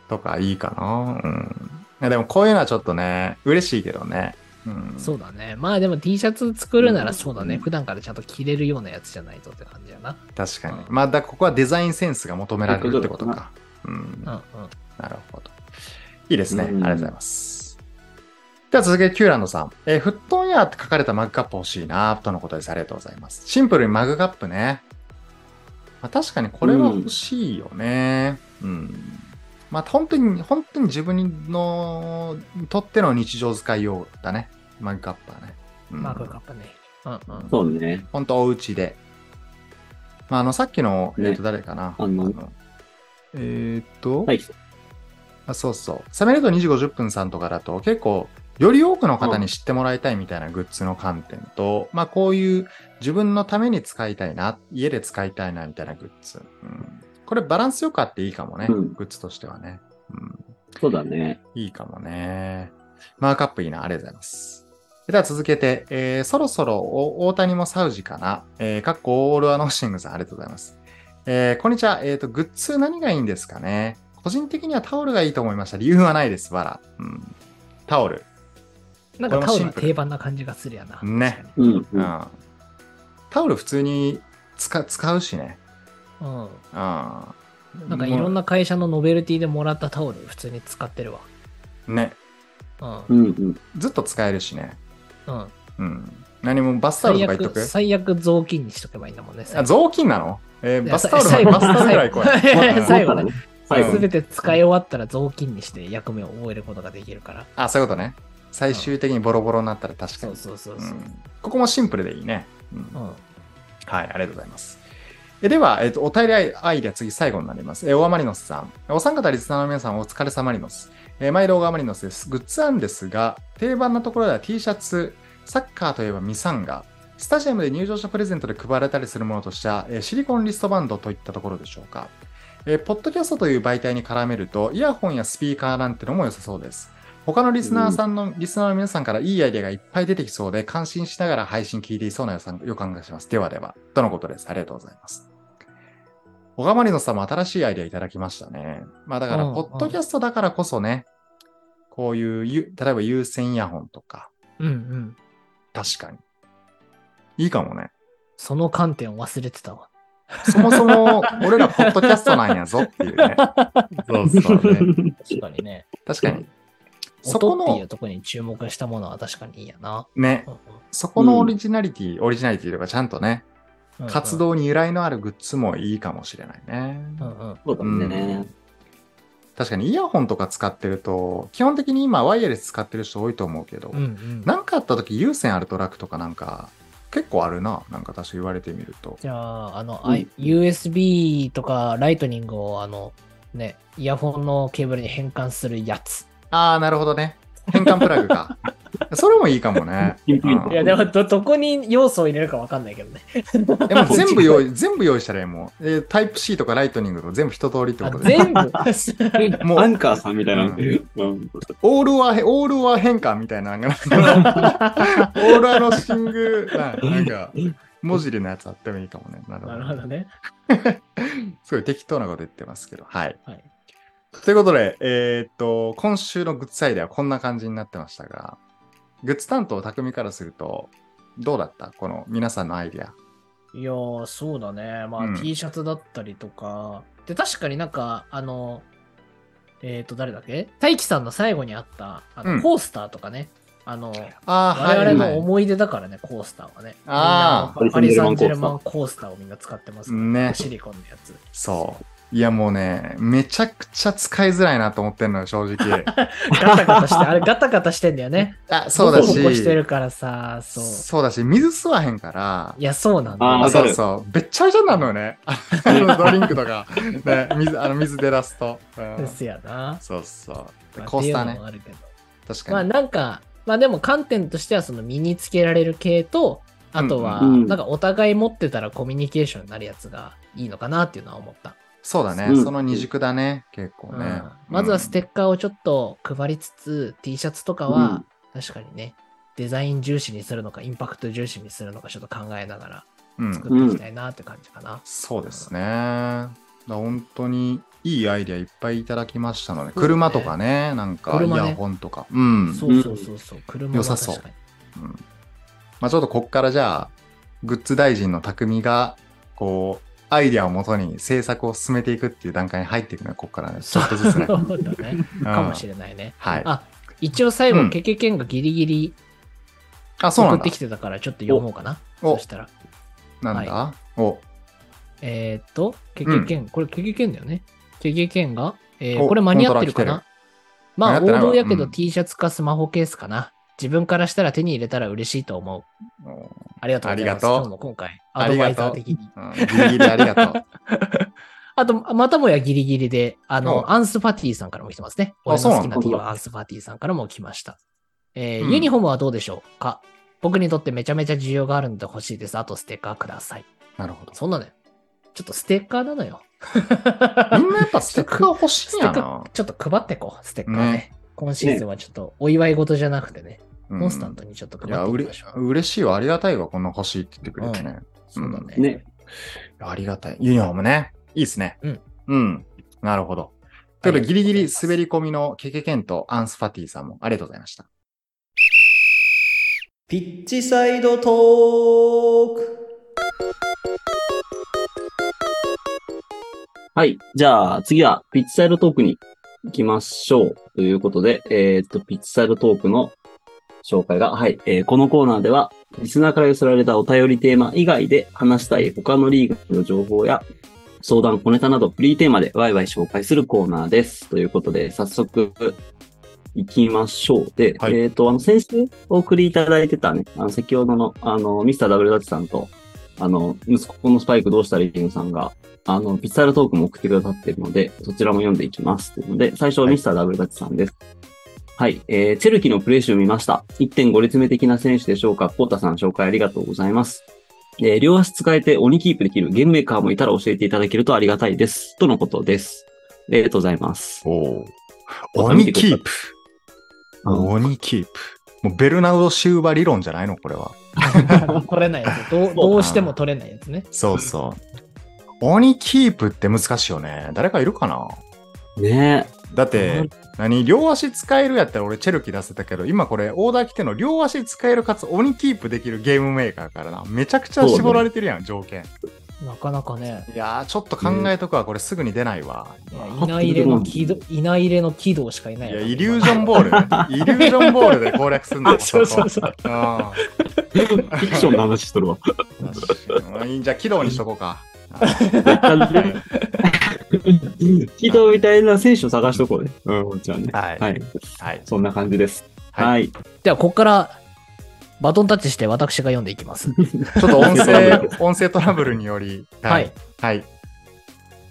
とかいいかな。うん。でもこういうのはちょっとね、嬉しいけどね。うん。そうだね。まあでも T シャツ作るならそうだね。うん普段からちゃんと着れるようなやつじゃないとって感じやな。確かに。うんまあ、だここはデザインセンスが求められるってことか。うん。うんうん。なるほど。いいですね。あうんりがとうございます。では続けて、キューランドさん。えーフットンヤーって書かれたマグカップ欲しいな、とのことです。ありがとうございます。シンプルにマグカップね。まあ、確かにこれは欲しいよね。うん。まあ、本当に、本当に自分の、とっての日常使い用だね。マグカップはね。うんマグカップね。うんうん。そうね。本当お家で。まあ、あの、さっきの、ねえっ、と、誰かな。あのえーっと、はい。あそうそう。サメレート2時50分さんとかだと結構、より多くの方に知ってもらいたいみたいなグッズの観点と、まあこういう自分のために使いたいな、家で使いたいなみたいなグッズ。うん、これバランスよくあっていいかもね、うんグッズとしてはね。うん、そうだね。いいかもね。マークアップいいな。ありがとうございます。では続けて、えーそろそろお大谷もサウジかな。えー、かっこオールアノッシングさん、ありがとうございます。えーこんにちは。えっ、と、グッズ何がいいんですかね個人的にはタオルがいいと思いました。理由はないです、わら。うん。タオル。なんかタオルはこれもシンプル定番な感じがするやな。ねうん。う。うんん。タオル普通に使使うしね。うん。うん。なんかいろんな会社のノベルティでもらったタオル普通に使ってるわ。ね。うん。ずっと使えるしね。うん。うん。何もバスタオル最とか言っとく？悪、最悪雑巾にしとけばいいんだもんね。あ雑巾なの？えーバスタオルバスタオルぐらい来い。最後最後ね。すべて使い終わったら雑巾にして役目を終えることができるから。あ、そういうことね。最終的にボロボロになったら確かそうに。そうそうそう。うんここもシンプルでいいね。うんうん。はい、ありがとうございます。えでは、えっと、お便りアイデア次最後になります。えオアマリノスさん。お三方リスナーの皆さんお疲れ様リノス。えー、毎度オアマリノスです。グッズなんですが、定番なところでは T シャツ、サッカーといえばミサンガ、スタジアムで入場者プレゼントで配られたりするものとしては、えーシリコンリストバンドといったところでしょうか。えーポッドキャストという媒体に絡めると、イヤホンやスピーカーなんてのも良さそうです。他のリスナーさんの、リスナーの皆さんからいいアイデアがいっぱい出てきそうで、感心しながら配信聞いていそうな予感がします。ではでは、とのことです。ありがとうございます。小川マリノスさんも新しいアイデアいただきましたね。まあだから、うんポッドキャストだからこそね、こういうゆ、例えば有線イヤホンとか、うんうん。確かに。いいかもね。その観点を忘れてたわ。そもそも、俺らポッドキャストなんやぞっていうね。そうそうね。確かにね。確かに。そこの音っていう、ところに注目したものは確かにいいやな。ねう、んそこのオリジナリティ、オリジナリティとかちゃんとね、うん活。動に由来のあるグッズもいいかもしれないね。うんうん。そうだね。確かにイヤホンとか使ってると、基本的に今ワイヤレス使ってる人多いと思うけど、うんうん。なんかあった時有線あると楽とかなんか結構あるな。なんか確か言われてみると。じゃあ、あの、うん I- USB とかライトニングを、あの、ね、イヤホンのケーブルに変換するやつ。ああ、なるほどね。変換プラグか。それもいいかもね。いや、でもど、どこに要素を入れるかわかんないけどね。でも全部用意、全部用意したらいいもん。えータイプ C とかライトニングとか全部一通りってあことで。全部もうアンカーさんみたいな。う？うんオールは、オールは変換みたいな、なんか、オールアのシング、ななんか、文字でのやつあってもいいかもね。なるほなど。るほどね。すごい適当なこと言ってますけど。はい。はい。ということで、えーっと、今週のグッズアイデアはこんな感じになってましたが、グッズ担当、匠からすると、どうだった？この皆さんのアイデア。いやー、そうだね。まあ、うん T シャツだったりとか。で、確かになんか、あの、えっ、と、誰だっけ？大輝さんの最後にあった、あの、うんコースターとかね。あの、ああ、我々のはい思い出だからね、コースターはね。あーみんなパリ・サンジェルマパンコースターをみんな使ってますからねシリコンのやつ。そう。いやもうね、めちゃくちゃ使いづらいなと思ってんのよ、正直。ガタガタして、あれガタガタしてんだよね。あそうだしボコボコしてるからさ、そう。そうだし、水吸わへんから、いや、そうなんだよ。あそうそう、べっちゃべちゃになるのよね。あの ドリンクとか、ね、水あの水出だすと。うんですやな。そうそう。でまあコースターね。あるけど確かに。まあなんか、まあでも観点としてはその身につけられる系と、あとは、うんうんなんかお互い持ってたらコミュニケーションになるやつがいいのかなっていうのは思った。そうだね、うんその二軸だね、結構ね。うんまずはステッッカーをちょっと配りつつ、T シャツとかは確かにね、デザイン重視にするのか、インパクト重視にするのか、ちょっと考えながらうん、作っていきたいなって感じかな。そうですね。本当にいいアイデアいっぱいいただきましたので、車とかね、なんかイヤホンとか。うん。そうそうそうそう、車は良さそう。うんまあちょっとこっからじゃあ、グッズ大臣の匠が、こう、アイデアをもとに制作を進めていくっていう段階に入っていくのよ、こっからね。ちょっとずつね。そうだね。うんかもしれないね。はい。あ、一応最後、うんケケケンがギリギリ送ってき。てたからちょっと読もうかな。おそしたら。なんだ、お、えーっと、ケケケン、これケケケンだよね。ケケケンが、えこれ間に合ってるかな？まあ、王道やけどうん T シャツかスマホケースかな。自分からしたら手に入れたら嬉しいと思う。おありがとうございます。ありがとう今回、アドバイザー的に。うんギリギリありがとう。あと、またもやギリギリで、あおの、アンスパティさんからも来てますね。あ俺の好きな T だはアンスパティさんからも来ました。えーうんユニフォームはどうでしょうか？僕にとってめちゃめちゃ需要があるので欲しいです。あとステッカーください。なるほど。そんなね、ちょっとステッカーなのよ。みんなやっぱステッカー欲しいんやな。ちょっと配ってこう、ステッカーね。ね今シーズンはちょっとお祝い事じゃなくてね、うんコンスタントにちょっといや、うれ配っていきましょう。嬉しいわ。ありがたいわ。こんな欲しいって言ってくれてね。そうだね。ね。ありがたい。ユニフォームね。いいっすね。うん。うん。なるほど。ということで、ギリギリ滑り込みのケケケンとアンスパティさんもありがとうございました。ピッチサイドトークはい。じゃあ、次は、ピッチサイドトークに行きましょう。ということで、えーっと、ピッチサイドトークの紹介が。はい。えーこのコーナーでは、リスナーから寄せられたお便りテーマ以外で話したい他のリーグの情報や、相談、小ネタなどフリーテーマでワイワイ紹介するコーナーです。ということで、早速、行きましょう。で、はいえっ、と、あの、先週お送りいただいてたね、あの、先ほどの、あの、ミスターダブルダッチさんと、あの、息子のスパイクどうしたらいいのさんが、あの、ピッツァルトークも送ってくださってるので、そちらも読んでいきます。というので、最初はミスターダブルダッチさんです。はい、えー、チェルキのプレー集見ました。1.5列目的な選手でしょうかコータさん紹介ありがとうございます。えー、両足使えて鬼キープできるゲームメーカーもいたら教えていただけるとありがたいです。とのことです。ありがとうございます。お鬼キープ。鬼キープ。もうベルナウド・シューバ理論じゃないのこれは。取れないやつ。どうどうしても取れないやつね。そうそう。鬼キープって難しいよね。誰かいるかな？ねだって、何両足使えるやったら俺チェルキ出せたけど、今これオーダー来てんの両足使えるかつ鬼キープできるゲームメーカーからな。めちゃくちゃ絞られてるやん、条件。なかなかね。いやー、ちょっと考えとくわ。これすぐに出ないわ。いや稲入れの軌道、稲入れの軌道しかいないいや、よイリュージョンボール。イリュージョンボールで攻略すんだよ。そうそうそう。うんフィクションの話しとるわ。うんいいじゃあ、軌道にしとこうか。人みたいな選手を探しとこうね。うん、じゃあね。はいはい。はい。そんな感じです。はいはい。では、ここからバトンタッチして私が読んでいきます。ちょっと音声、音声トラブルにより。はい。。はい。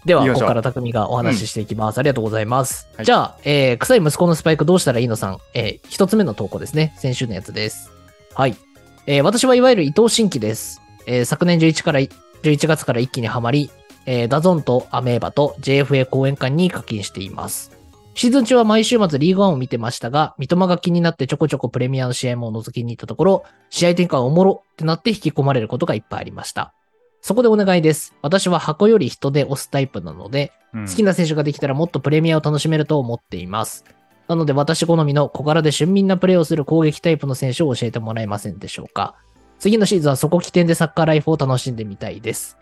では、ここから匠がお話ししていきます。ありがとうございます。はいじゃあ、えー、臭い息子のスパイクどうしたらいいのさん、えー、一つ目の投稿ですね。先週のやつです。はい。えー、私はいわゆる伊藤新規です。えー、昨年11から、11月から一気にハマり、えー、ダゾンとアメーバと JFA 講演館に課金しています。シーズン中は毎週末リーグワンを見てましたが、三笘が気になってちょこちょこプレミアの試合も覗きに行ったところ、試合展開おもろってなって引き込まれることがいっぱいありました。そこでお願いです。私は箱より人で押すタイプなので、好好きな選手ができたらもっとプレミアを楽しめると思っています。なので私好みの小柄で俊敏なプレーをする攻撃タイプの選手を教えてもらえませんでしょうか。次のシーズンはそこ起点でサッカーライフを楽しんでみたいです。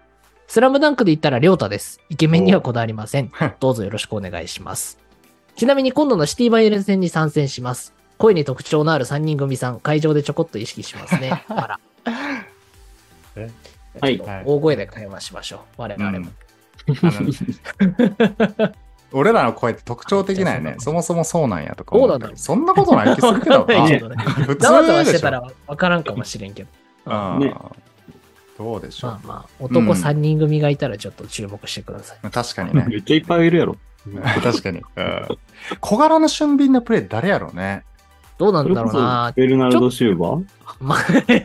スラムダンクで言ったら亮太です。イケメンにはこだわりません。どうぞよろしくお願いします。ちなみに今度のシティバイエルン戦に参戦します。声に特徴のある3人組さん、会場でちょこっと意識しますね。あら。え？はい大声で会話しましょう。我々も。俺らの声って特徴的なんやね。そもそもそうなんやとか思そうなんだよそんなことない気するけど 普ざわざわ通でしょ。してたらわからんかもしれんけど。うんねどうでしょうまあ。まあ、男3人組がいたらちょっと注目してください。確かにね。めっちゃいっぱいいるやろ。確かに。うん小柄な俊敏なプレー誰やろうね。どうなんだろうな。ベルナルド・シュー？バーま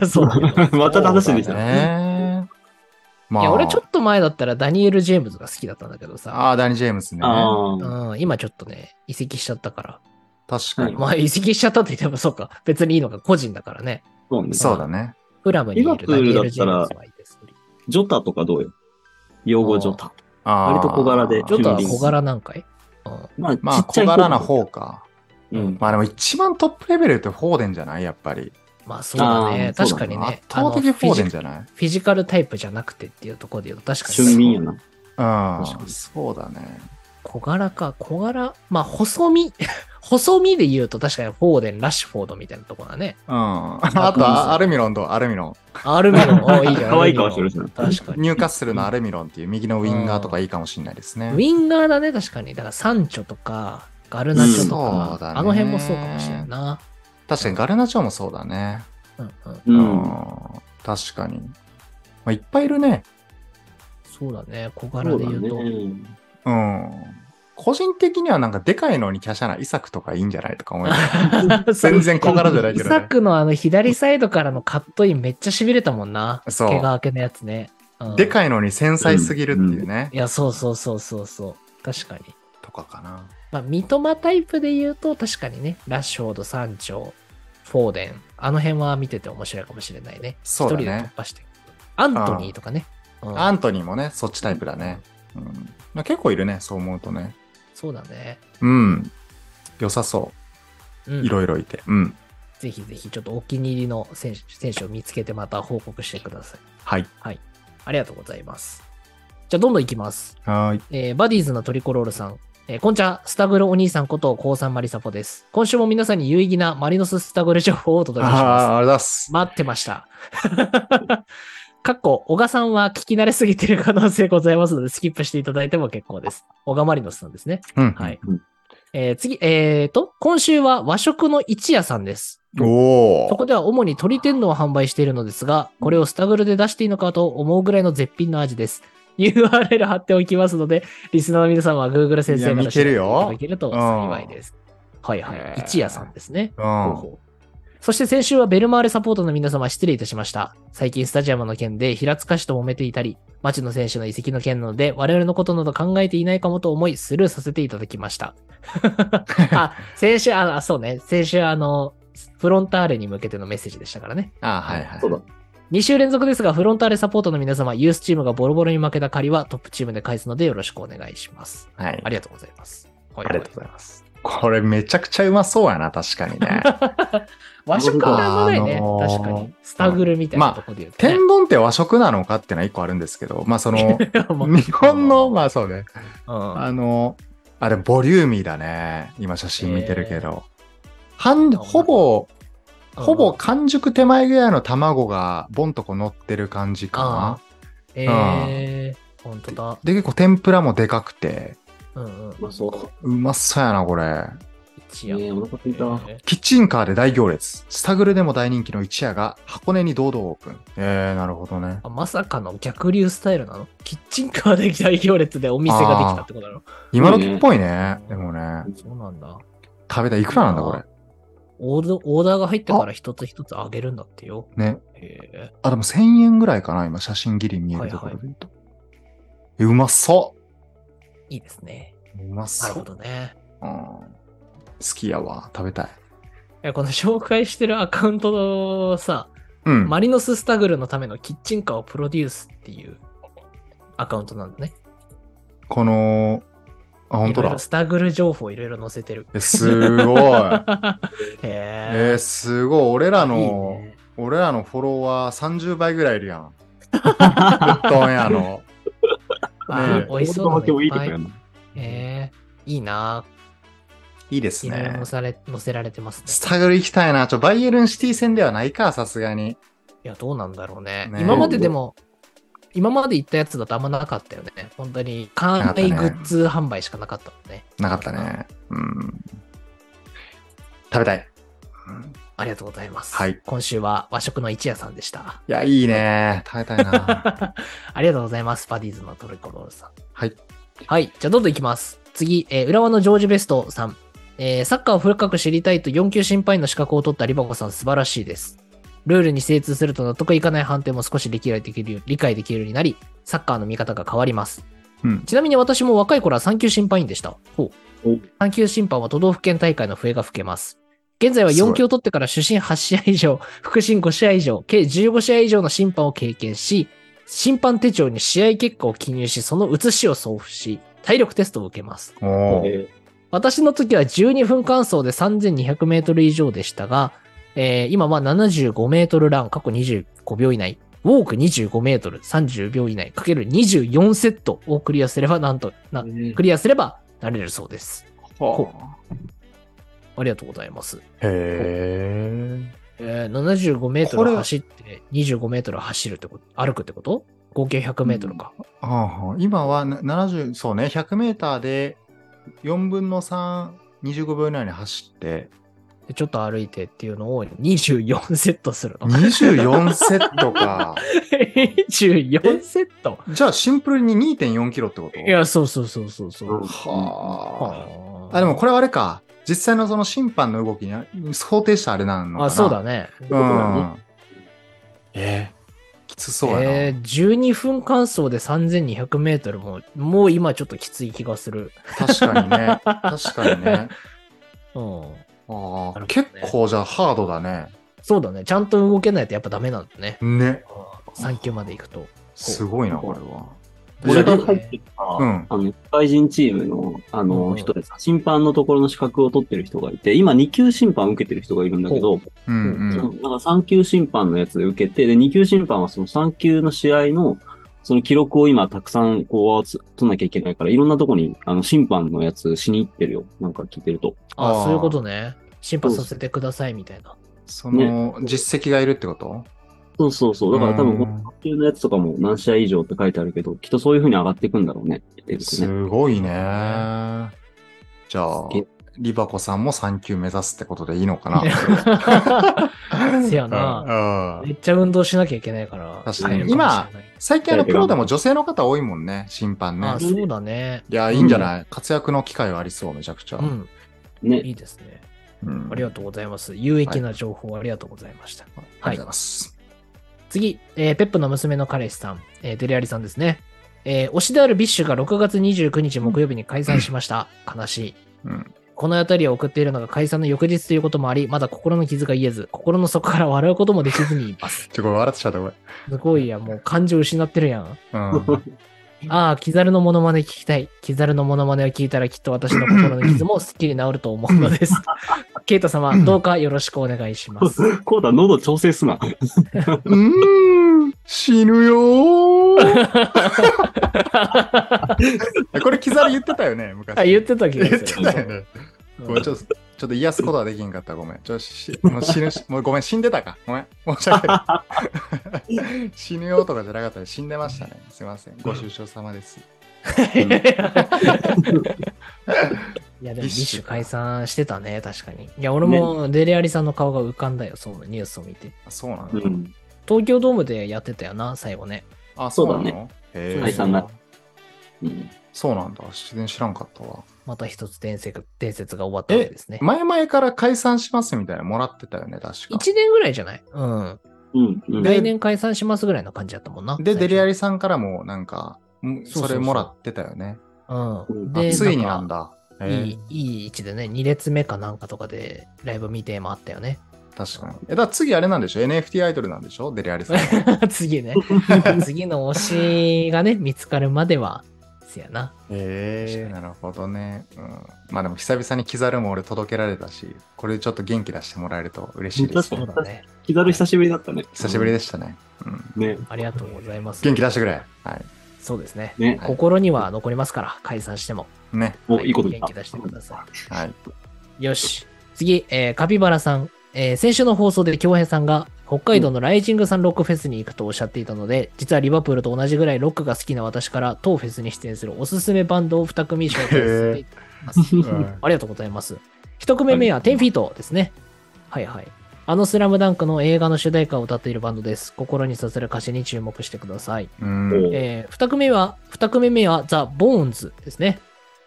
あ、そう。また話できた。ね。まいや、俺ちょっと前だったらダニエル・ジェームズが好きだったんだけどさ。ああ、ダニ・ジェームスね。ああ。うん、今ちょっとね、移籍しちゃったから。確かに。まあ、移籍しちゃったって言ってもそうか。別にいいのか、個人だからね。そうね。そうだね。フラムにいるダニエル・ジェームズはいいです。ジョタとかどうよ？用語ジョタ。割と小柄でちょっとは小柄なんかい？うんまあ、まあ、小柄な方か。うん。まあでも一番トップレベルってフォーデンじゃない？やっぱり。まあそうだね。確かにね。圧倒的フォーデンじゃない？フィジフィジカルタイプじゃなくてっていうところで言うと確かに。俊敏やな。うんそうだね。小柄か、小柄。まあ、細身。細身で言うと確かにフォーデン、ラッシュフォードみたいなところだね。うん。あと、あアルミロンとアルミロン。アルミノン、おいいじゃん。可愛い顔してるしな確かに。ニューカッスルのアルミロンっていう右のウィンガーとかいいかもしれないですねウ。ィンガーだね、確かに。だからサンチョとか、ガルナチョとうんか、そうだねあの辺もそうかもしれんな。確かにガルナチョウもそうだね。うんうん。う。うんん。確かに。まあ、いっぱいいるね。そうだね、小柄で言うと。ね。うん。個人的にはなんかでかいのに華奢なイサクとかいいんじゃないとか思います。全然小柄じゃないけイサどね。クのあの左サイドからのカットインめっちゃ痺れたもんな。そう怪我明けのやつね。うんでかいのに繊細すぎるっていうね。いや、そうそうそうそうそう。確かに。とかかな。まあ、三笘タイプで言うと、確かにね、ラッシュフォード、サンチョ、フォーデン、あの辺は見てて面白いかもしれないね。そうだね一人で突破して。アントニーとかね。うんアントニーもね、そっちタイプだね。うんまあ、結構いるね、そう思うとね。そうだね。うん。良さそうう。んいろいろいて。うん。ぜひぜひ、ちょっとお気に入りの選手選手を見つけてまた報告してください。はい。ありがとうございます。じゃあ、どんどんいきます。はーい。えーバディーズのトリコロールさん。えーこんちゃ、スタグルお兄さんこと、高三マリサポです。今週も皆さんに有意義なマリノススタグル情報をお届けします。ああ、ありがとうございます。待ってました。かっこ、小賀さんは聞き慣れすぎている可能性ございますので、スキップしていただいても結構です。小賀マリノスさんですね。うん。はい。うんえー次、えーと、今週は和食の一夜さんです。おお。そこでは主に鶏天丼を販売しているのですが、これをスタグルで出していいのかと思うぐらいの絶品の味です。URL 貼っておきますので、リスナーの皆さんは Google 先生から見ていただけると幸いです。はいはい一夜さんですね。うん。ほうほうそして先週はベルマーレサポートの皆様失礼いたしました。最近スタジアムの件で平塚市と揉めていたり、町野選手の移籍の件なので我々のことなど考えていないかもと思いスルーさせていただきました。あ、先週、あ、あそうね。先週あの、フロンターレに向けてのメッセージでしたからね。あはいはい。そうだ。2週連続ですが、フロンターレサポートの皆様、ユースチームがボロボロに負けた借りはトップチームで返すのでよろしくお願いします。はい。ありがとうございます。あありがとうございます。これめちゃくちゃうまそうやな、確かにね。和食がうまいね、あのー確かに。スタグルみたいなところで言うと、ね。天丼って和食なのかってのは一個あるんですけど、まあその、まあ日本の、まあそうね。うんあの、あれ、ボリューミーだね。今写真見てるけど。半、ほぼ、ほぼ完熟手前ぐらいの卵がボンとこ乗ってる感じかええー、ほんとだ。な。で、結構天ぷらもでかくて、うんうん。まあそう。うまそうやな、これ。一夜。ねえお腹すいた。えキッチンカーで大行列。スタグルでも大人気の一夜が箱根に堂々オープン。えー、なるほどね。まさかの逆流スタイルなの？キッチンカーで大行列でお店ができたってことなの？今時っぽいね。でもね。そうなんだ。食べたい。いくらなんだ、これ。オーダーオーダーが入ってから一つ一つあげるんだってよ。ね。へあ、でも1000円ぐらいかな、今、写真切り見えるところで言うと。えうまそいいですね。ううまなるほそう。どね。うん、好きやわ。食べたい。いやこの紹介してるアカウントのさ、うん。マリノススタグルのためのキッチンカーをプロデュースっていうアカウントなんだね。この、あ、本当だ。スタグル情報いろいろ載せてる。えすごい。へえー、すごい。俺らの、いいね俺らのフォロワー30倍ぐらいいるやん。ぶっとんやの。あねえ美味しそうなのいいっぱい。えいいないいですね載。され載せられてますね。スタグル行きたいな。ちょ、バイエルンシティ戦ではないか、さすがに。いや、どうなんだろうね。ね今まででも、今まで行ったやつだとあんまなかったよね。本当に、簡易グッズ販売しかなかったもんね。なかったね。うん。食べたい。うんありがとうございます。はい今週は和食の一夜さんでした。いや、いいね。食べたいな。ありがとうございます。バディーズのトルコロールさん。はい。はい。じゃあ、どんどんいきます。次、えー浦和のジョージベストさん。えーサッカーを深く知りたいと4級審判員の資格を取ったリバコさん素晴らしいです。ルールに精通すると納得いかない判定も少し理解できるよ理解できるようになり、サッカーの見方が変わります。うんちなみに私も若い頃は3級審判員でした。ほうお。3級審判は都道府県大会の笛が吹けます。現在は4級を取ってから主審8試合以上、副審5試合以上、計15試合以上の審判を経験し、審判手帳に試合結果を記入し、その写しを送付し、体力テストを受けます。私の時は12分間走で3200メートル以上でしたが、えー今は75メートルラン、過去25秒以内、ウォーク25メートル30秒以内、かける24セットをクリアすれば、なんと、な、ークリアすればなれるそうです。はありがとうございます。あへえー、75メートル走って25メートル走るってこと、歩くってこと？合計100メートルか。ーはあ今はな70、そうね、100メーターで4分の3、25秒以内に走って、でちょっと歩いてっていうのを24セットするの。24セットか。24セットじゃあシンプルに2.4キロってこと？いや、そうそうそうそうそう。うんはあ。はあ、でもこれはあれか。実際のその審判の動きに想定したあれなのかな。あ、そうだね。うん。えーきつそうやな。えー、12分間走で3200メートルも、もう今ちょっときつい気がする。確かにね。確かにね。うん。あなーるほどね結構じゃあハードだね。そうだね。ちゃんと動けないとやっぱダメなんだね。ね。3級まで行くと。すごいな、これは。俺が入ってた、うんあの、社会人チームの、あうんの、人でさ、審判のところの資格を取ってる人がいて、今2級審判を受けてる人がいるんだけど、うんうん。んか3級審判のやつで受けて、で、2級審判はその3級の試合の、その記録を今たくさんこうつ取んなきゃいけないから、いろんなとこにあの審判のやつしに行ってるよ。なんか聞いてると。ああーそういうことね。審判させてくださいみたいな。その、実績がいるってこと？そうそうそう。だから多分、卓球のやつとかも何試合以上って書いてあるけど、きっとそういう風に上がっていくんだろうね。ねすごいね。じゃあリバコさんも3級目指すってことでいいのかな？せやな。うんめっちゃ運動しなきゃいけないから。確かに大変もしれない最近あのプロでも女性の方多いもんね、審判ねあ、。そうだね。いや、いいんじゃない？活躍の機会はありそう、めちゃくちゃ。うん。ね。いいですね。うんありがとうございます。有益な情報ありがとうございました。ありがとうございます。次、えーペップの娘の彼氏さん、えーデレアリさんですね。えー推しである BiSH が6月29日木曜日に解散しました。悲しい。うんこの辺りを送っているのが解散の翌日ということもあり、まだ心の傷が癒えず、心の底から笑うこともできずにいます。ちょ、これ笑ってちゃった、こすごいや、もう感情失ってるやん。れ。うん。ああ、キザルのモノマネ聞きたい。キザルのモノマネを聞いたらきっと私の心の傷もすっきり治ると思うのです。ケイタ様、どうかよろしくお願いします。こうだ、喉調整すな。うーん、死ぬよー。これ、キザル言ってたよね、昔。あ、言ってた気が言ってする。たよね。ごめん、ちょっと、ちょっと癒すことはできんかった。ごめん。ちょしもう死ぬし、もうごめん、死んでたか。ごめん。申し訳ない。死ぬよとかじゃなかったら死んでましたね。すいません。ご愁傷様です。いや、でも BiSH 解散してたね、確かに。いや、俺もデレアリさんの顔が浮かんだよ、そのニュースを見て。あそうなの、うん。東京ドームでやってたよな、最後ね。あ、そうだね解散だうん。そうなんだ。自然知らんかったわ。また一つ伝説伝説が終わったわけですね。前々から解散しますみたいなのもらってたよね、確か。1年ぐらいじゃない？うん。うん。うん。で来年解散しますぐらいの感じだったもんな。で、デリアリ。リさんからもなんか、んそうそうそうそれもらってたよね。うん。ついになんかだ。いい、いい位置でね、2列目かなんかとかでライブ見てもあったよね。確かに。え、だ次あれなんでしょ ?NFT アイドルなんでしょ？デリアリさん。次ね。次の推しがね、見つかるまでは、せやな。へえなるほどね。うん。まあでも久々にキザルも俺届けられたし、これでちょっと元気出してもらえると嬉しいです。そうだね。キザル久しぶりだったね。久しぶりでしたね。うん。ね。ありがとうございます。元気出してくれ。はい。そうですね。ね。はい心には残りますから、解散しても。ね。お、はいいいこと元気。出してくださはい。い。よし。次、えーカピバラさん。えー先週の放送で京平さんが北海道のライジングサンロックフェスに行くとおっしゃっていたので、実はリバプールと同じぐらいロックが好きな私から当フェスに出演するおすすめバンドを2組紹介させていただきます。うんありがとうございます。1組目は10フィートですね。はいはい。あのスラムダンクの映画の主題歌を歌っているバンドです。心に刺さる歌詞に注目してください。うん。おえー、2組目は、二組目はザ・ボーンズですね。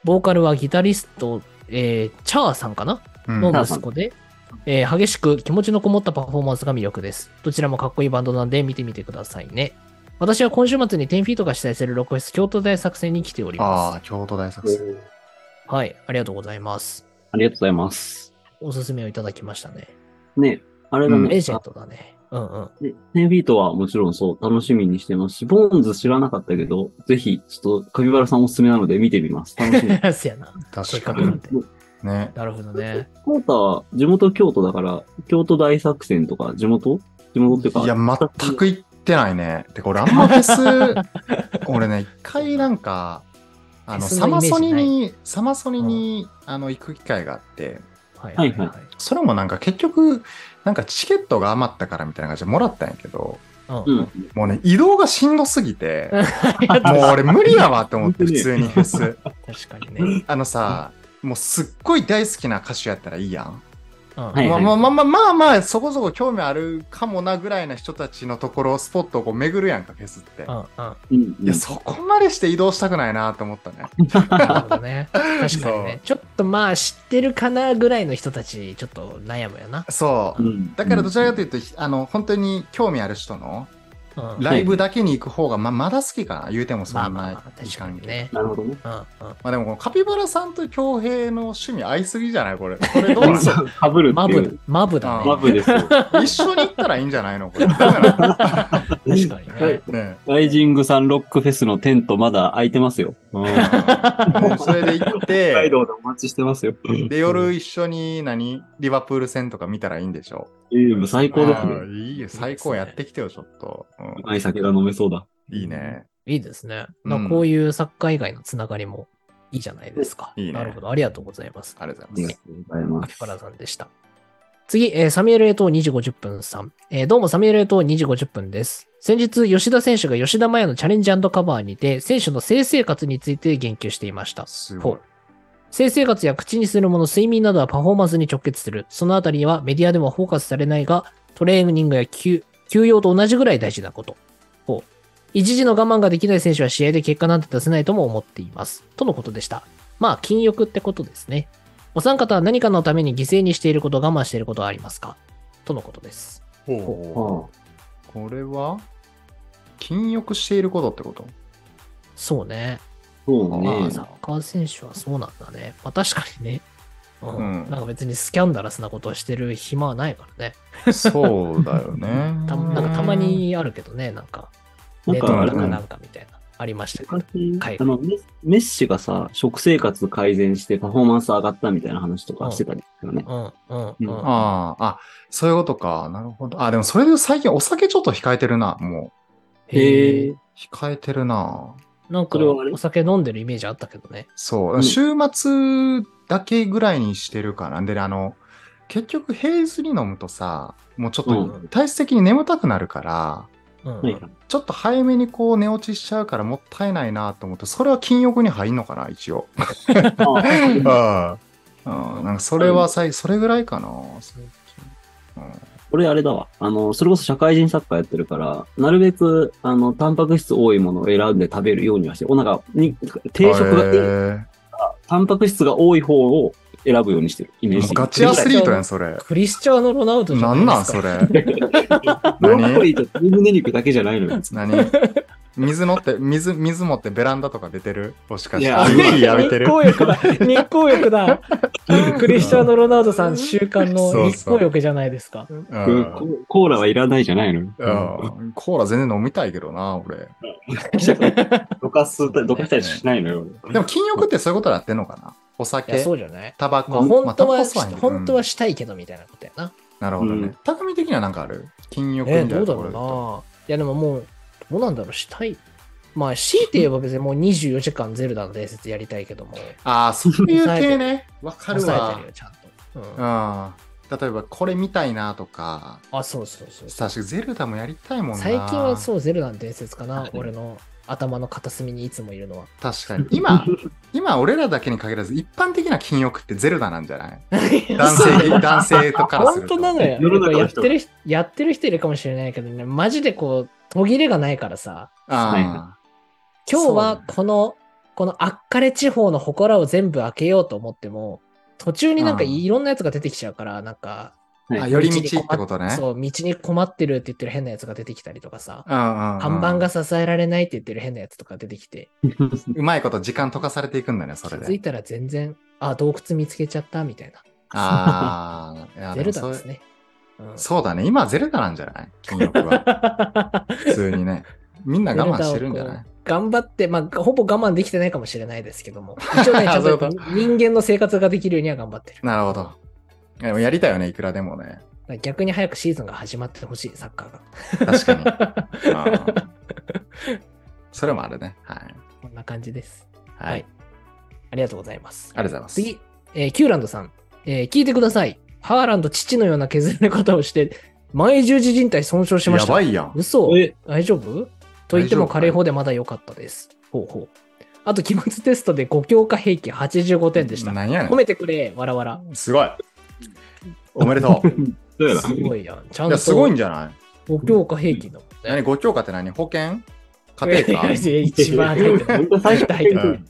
ボーカルはギタリスト、えー、チャーさんかな？うんの息子で、えー激しく気持ちのこもったパフォーマンスが魅力です。どちらもかっこいいバンドなんで見てみてくださいね。私は今週末に10フィートが主催するロックフェス京都大作戦に来ておりあまあ、京都大作お戦。はい、ありがとうございます。ありがとうございます。おすすめをいただきましたね。ね。あれだね。レジェンドだね。うんうん。で10フィートはもちろんそう、楽しみにしてますし、ボーンズ知らなかったけど、ぜひ、ちょっと、カピバラさんおすすめなので見てみます。楽しみ。せやな。確かに。ね。なるほどね。コータは地元京都だから、京都大作戦とか、地元？地元っていうか、いや、全く行ってないね。てか、俺あんまフェス、俺ね、一回なんか、あの、サマソニに、サマソニに、あの、行く機会があって、はいはいはいそれもなんか結局、なんかチケットが余ったからみたいな感じでもらったんやけど、うん。もうね、移動がしんどすぎて、もう俺無理やわって思って、普通にフェス。確かにね。あのさ、もうすっごい大好きな歌手やったらいいやん。まあまあまあまあまあまあ、そこそこ興味あるかもなぐらいな人たちのところ、スポットをこう巡るやんか、フェスって。うんうん。うん。いや、そこまでして移動したくないなと思ったね。なるほどね。確かにね。ちょっとまあ知ってるかなぐらいの人たち、ちょっと悩むよな。そうう。ん。だからどちらかというと、あの、本当に興味ある人のうん。ライブだけに行く方が、まあ、まだ好きかな？言うてもそんなまあまあまあ、時間に。確かにね。なるほどね。うんうん。まあでも、このカピバラさんと恭平の趣味合いすぎじゃない？これ。これどう？なのかぶるっていうマブ。、マブだね。マブですよ。一緒に行ったらいいんじゃないの？これ。確かにね。のねライジングさんロックフェスのテントまだ空いてますよ。うん。えそれで行っ北海て、道でお待ちしてますよ。で、夜一緒に何？リバプール戦とか見たらいいんでしょ？ええもう最高ですあーね。いいよ、最高やってきてよ、ちょっと。うんうまい酒が飲めそうだ。いいね。いいですね。なうんこういうサッカー以外のつながりもいいじゃないですか。いいねなるほど。ありがとうございます。ありがとうありがございます。とうございます。アキパラさんでした。次、えーサミュエル・エトー2時50分さん。えーどうもサミュエル・エトー2時50分です。先日、吉田選手が吉田麻也のチャレンジカバーにて、選手の性生活について言及していました。すごい。性生活や口にするもの、睡眠などはパフォーマンスに直結する。そのあたりはメディアではフォーカスされないが、トレーニングや休休養と同じぐらい大事なこと。ほう。一時の我慢ができない選手は試合で結果なんて出せないとも思っています。とのことでした。まあ、禁欲ってことですね。お三方は何かのために犠牲にしていること、我慢していることはありますか？とのことです。ほうはこれは？禁欲していることってこと？あそうね。そうまあ、ね。サッカー選手はそうなんだね。まあ、確かにね。うんうんなんか別にスキャンダラスなことをしてる暇はないからね。そうだよね。たなんかたまにあるけどね、なんか、なんネットかあれだねとかなんかみたいな、ありましたけど。あのメッシがさ、食生活改善してパフォーマンス上がったみたいな話とかしてたりするよね。うん、うん、ううんん。ああ、あ、そういうことか。なるほど。あ、でもそれで最近お酒ちょっと控えてるな。もへえ。う。控えてるな。なんかお酒飲んでるイメージあったけどね。そうう。ん週末だけぐらいにしてるかな。でね、あの、結局平日に飲むとさ、もうちょっとうん体質的に眠たくなるから、うん、はいちょっと早めにこう寝落ちしちゃうからもったいないなと思って、それは禁欲に入んのかな、一応。あうん。うんなんかそれはさい、それぐらいかな。最近うんこれあれだわ。あの、それこそ社会人サッカーやってるから、なるべく、あの、タンパク質多いものを選んで食べるようにはして、おなんか、に定食が、へタンパク質が多い方を選ぶようにしてる。イメージガチアスリートやん、それ。クリスチャーノ・ロナウドじゃなないですか。んなん、それ。ブロッコリーと鶏胸肉だけじゃないのよ。何？水乗って、水、水持ってベランダとか出てる？もしかして。いや海浴びてる？日光浴だ。日光浴だ。クリスチャーノ・ロナウドさん週間の日光浴じゃないですか。うんココーラはいらないじゃないの？よ。うんコーラ全然飲みたいけどな、俺。どかす、どかしたりしないのよ。でも禁欲ってそういうことやってんのかな？お酒、そうじゃない？タバコ？まあ、本当は、本当はうんしたいけどみたいなことやな。なるほどねうん。匠的にはなんかある？禁欲みたえいなとどうだろうな。いや、でももう、どうなんだろう、したい。まあ、強いて言えば別にもう24時間ゼルダの伝説やりたいけども、ああ、そういう系ね。わかるわ抑えてる。よ、ちゃんと。うん、あ、うん。例えば、これ見たいなとか、そうそうそう。確かゼルダもやりたいもんな。最近はそう、ゼルダの伝説かなは、い俺の頭の片隅にいつもいるのは。確かに。今、今、俺らだけに限らず、一般的な禁欲ってゼルダなんじゃない？男性、男性とからす本ると。当なのよ。やってる人、やってる人いるかもしれないけどね、マジでこう、途切れがないからさ、あ今日はこの、このあっかれ地方の祠を全部開けようと思っても、途中になんかうん。いろんなやつが出てきちゃうから、なんか、あ。あ、寄り道ってことね。そう、道に困ってるって言ってる変なやつが出てきたりとかさ、看板が支えられないって言ってる変なやつとか出てきて、うまいこと時間溶かされていくんだね、それで。気づいたら全然、あ、洞窟見つけちゃったみたいな。ああ、ゼルダですね。うんそうだね。今はゼルダなんじゃない？禁欲は。普通にね。みんな我慢してるんじゃない？頑張って、まあ、ほぼ我慢できてないかもしれないですけども、一応ね、ちと人間の生活ができるようには頑張ってる。なるほど。でもやりたいよね、いくらでもね。逆に早くシーズンが始まってほしい、サッカーが。確かに。うんそれもあるね。はい。こんな感じです。はい。はいありがとうございます。ありがとうございます。次、えーキューランドさん、えー聞いてください。ハーランド父のような削られ方をして、前十字靭帯損傷しました。やばいやん。嘘え大丈夫？と言っても軽い？方でまだ良かったです。ほうほう。あと、期末テストで5教科平均85点でした。何やね褒めてくれ、わらわら。ん。すごい。おめでとう。すごいやん。ちゃんとすごいんじゃない？5教科平均だもんね。何 ?5 教科って何？保険？家庭科や一番入ってない。本当最初入ってないうん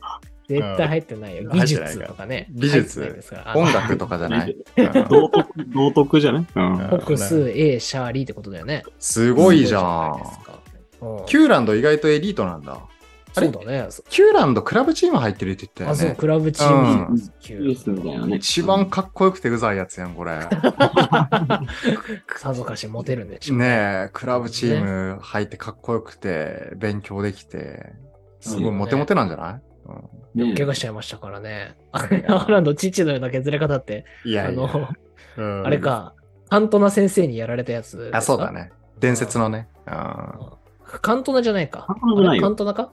絶対入ってないよ。うん美術とかね。美術？入ってないですからあの音楽とかじゃない？うん道徳、道徳じゃないうん。国数 A シャーリーってことだよね。すごいじゃんすごい。ないですかうんキューランド意外とエリートなんだ。あれそうだね。キューランドクラブチーム入ってるって言ったよあ、そう、ね。クラブチームうん。一番かっこよくてうざいやつやん、これ。さぞかしモテるんでしょう。ねえ、クラブチーム入ってかっこよくて、勉強できて、すごいモテモテなんじゃない、うんね怪我しちゃいましたからね。アーランド、父のような削れ方って、いやいや。あの、うんあれ。か、カントナ先生にやられたやつ。あ、そうだね。伝説のね。うんうん。カントナじゃないか。カントナじゃないカントナか？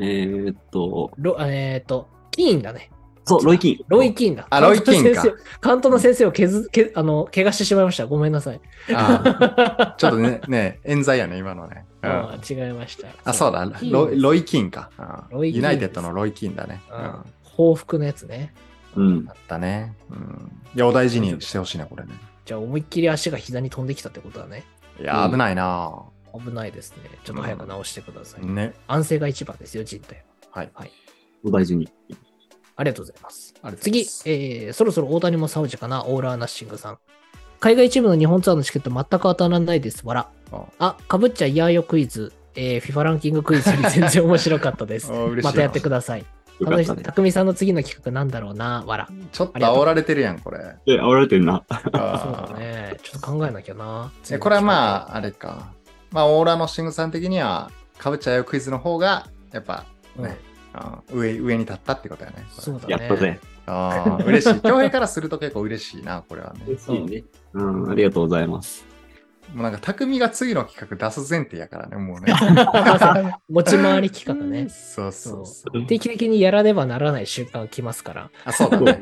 えーっと、ロえっ、と、キーンだね。そう、ロイキン。ロイ・キーンだ。あロイキーンかカントナ先生をけずけあの怪我してしまいました。ごめんなさい。あーちょっとね、ね、冤罪やね、今のね。うんあ違いました。あ、そうだ、ロイロイキンか。うんロイキンユナイテッドのロイキンだね。報復のやつね。うんだ。ったね。うん。いや、お大事にしてほしいね、これね。じゃあ思いっきり足が膝に飛んできたってことだね。いや、うん危ないな危ないですね。ちょっと早く直してください。ね。安静が一番ですよ、人体は。はい。お大事に。ありがとうございます。ありがとうござい次ま、すえー、そろそろ大谷もサウジかな、オーラーナッシングさん。海外チームの日本ツアーのチケット全く当たらないです。わら。ああ、かぶっちゃいやよクイズ。えー、FIFA ランキングクイズより全然面白かったです。またやってください。たね。たくみさんの次の企画なんだろうな、わら。ちょっと煽られてるやん、これ。え、煽られてるな。そうあだね。ちょっと考えなきゃな。ーこれはまあ、あれか。まあ、オーラのシングさん的には、かぶっちゃうよクイズの方が、やっぱ、うんね、あー上、上に立ったってことやね。そうだね。やったぜ。ああ、嬉しい。恭平からすると結構嬉しいな、これはね。嬉しいね。うん、ありがとうございます。もうなんか、匠が次の企画出す前提やからね、もうね。持ち回り企画ね。そうそうそう。定期的にやらねばならない瞬間が来ますから、あ、そうだね。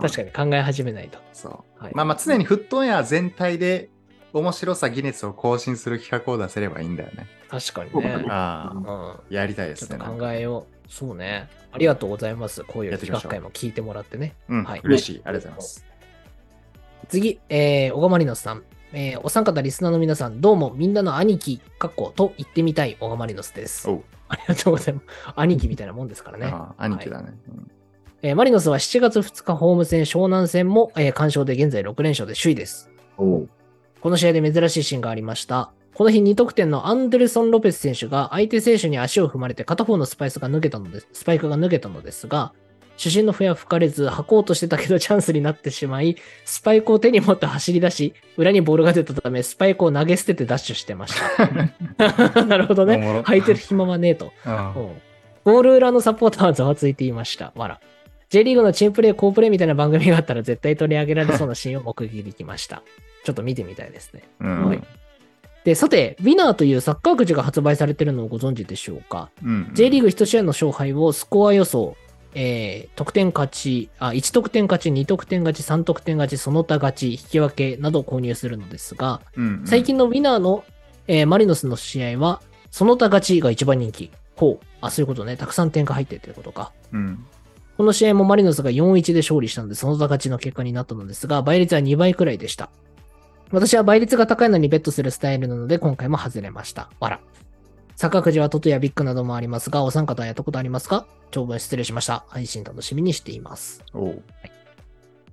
確かに考え始めないと。そう。はいまあまあ、常にフットウェア全体で面白さギネスを更新する企画を出せればいいんだよね。確かにねそうだね。あうあ、ん。やりたいですね。ちょっと考えよう。そうね。ありがとうございます。こういう企画会も聞いてもらってね。うん、はい嬉しい。ありがとうございます。次、えー、小川マリノスさん。えー、お三方リスナーの皆さん、どうもみんなの兄貴、かっこと言ってみたい小川マリノスです。ありがとうございます。兄貴みたいなもんですからね。ああ兄貴だね。うんえーマリノスは7月2日ホーム戦湘南戦も、えー完勝で現在6連勝で首位です。この試合で珍しいシーンがありました。この日2得点のアンデルソン・ロペス選手が相手選手に足を踏まれて片方のスパイスが抜けたのです。スパイクが抜けたのですが、主審の笛は吹かれず、履こうとしてたけどチャンスになってしまい、スパイクを手に持って走り出し、裏にボールが出たため、スパイクを投げ捨ててダッシュしてました。なるほどねろ。履いてる暇はねえと。あ うんゴール裏のサポーターはざわついていました。わら。J リーグのチームプレー、コープレーみたいな番組があったら絶対取り上げられそうなシーンを目撃できました。ちょっと見てみたいですね。うんはいで、さて、ウィナーというサッカーくじが発売されているのをご存知でしょうか、うん ?J リーグ1試合の勝敗をスコア予想、えー、得点勝ち、あ、1得点勝ち、2得点勝ち、3得点勝ち、その他勝ち、引き分けなどを購入するのですが、うん最近のウィナーの、えーマリノスの試合は、その他勝ちが一番人気。ほう。あ、そういうことね。たくさん点が入ってるということか。うんこの試合もマリノスが4-1で勝利したので、その他勝ちの結果になったのですが、倍率は2倍くらいでした。私は倍率が高いのにベットするスタイルなので、今回も外れました。わら。サッカーくじはトトやビッグなどもありますが、お三方はやったことありますか？長文失礼しました。配信楽しみにしています。おう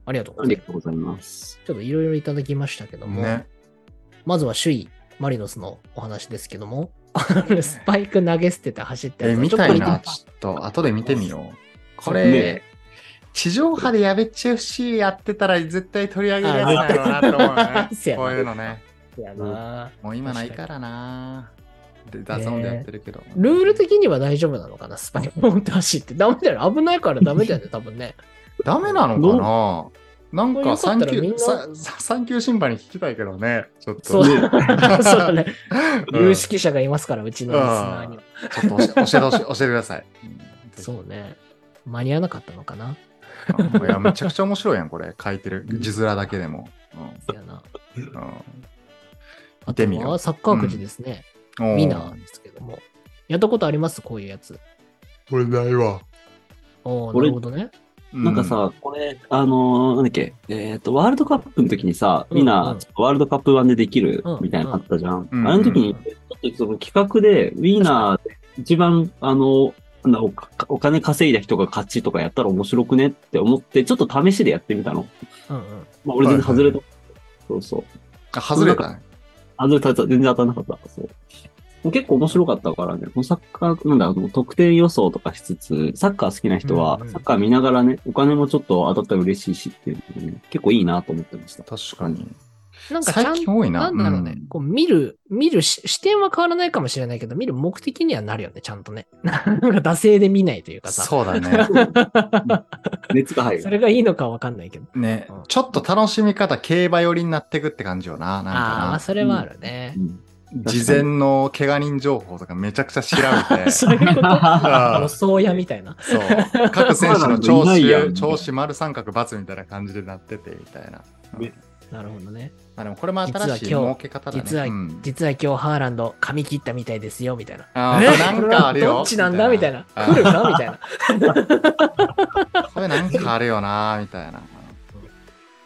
ありがとうございます。ありがとうございます。ちょっといろいろいただきましたけども、ね。まずは首位、マリノスのお話ですけども、スパイク投げ捨てて走ってえ、見たいな。ちょっと、後で見てみよう。これね、地上波でやべっち FC やってたら絶対取り上げるやつなんやろうなと思うね こういうのね。とやな、もう今ないからな。で、 DAZN でやってるけど。ルール的には大丈夫なのかなスパイク持って走って。ダメだよ。危ないからダメだよね、多分ね。ダメなのかな？なんかこれよかっ3級、たらみんなさ3級審判に聞きたいけどね。ちょっと。そう そうだね。うん有識者がいますから、うちのリスナーには。ちょっと教え教えてください。うんそうね。間に合わなかったのかなうんいや、めちゃくちゃ面白いやん、これ。書いてる。字面だけでも。そうやな。うんうんあと見てみようはサッカーくじですね。ウィナーですけども。やったことあります？こういうやつ。これないわ。おーな俺るほどね。なんかさ、これ、あのーなんだっけ、えっ、と、ワールドカップの時にさ、うんみんな、うんワールドカップ版でできるうんみたいなのあったじゃん。うんあの時に、ちょっとその企画で、ウィーナーで一番、あの、お金稼いだ人が勝ちとかやったら面白くねって思って、ちょっと試しでやってみたの。うんうん。まあ、俺全然外れた。そうそう。あ、外れたね。外れた、全然当たらなかった。そう。結構面白かったからね、このサッカー、なんだ、あの得点予想とかしつつ、サッカー好きな人はうんうん、サッカー見ながらね、お金もちょっと当たったら嬉しいしっていうのね、結構いいなと思ってました。確かに。なんかちゃん最近多いな。なんだろうね。んこう見る、見るし視点は変わらないかもしれないけど、見る目的にはなるよね、ちゃんとね。なんか惰性で見ないというかさ。そうだね。熱が入る。それがいいのかわかんないけど。ねうん、ちょっと楽しみ方、競馬寄りになってくって感じよな。なんかあああな。それはあるねう。ん事前の怪我人情報とかめちゃくちゃ調べて、そういうこと？あ予想屋みたいな。そう。各選手の調子、ん調子丸三角×みたいな感じでなってて、みたいな。ねなるほどね。まあでもこれも新しい儲け方だね。実は、うん実は今日ハーランド髪切ったみたいですよ、みたいな。あなんかあるよ。どっちなんだ？みたいな。あ来るかみたいな。これなんかあるよな、みたいな。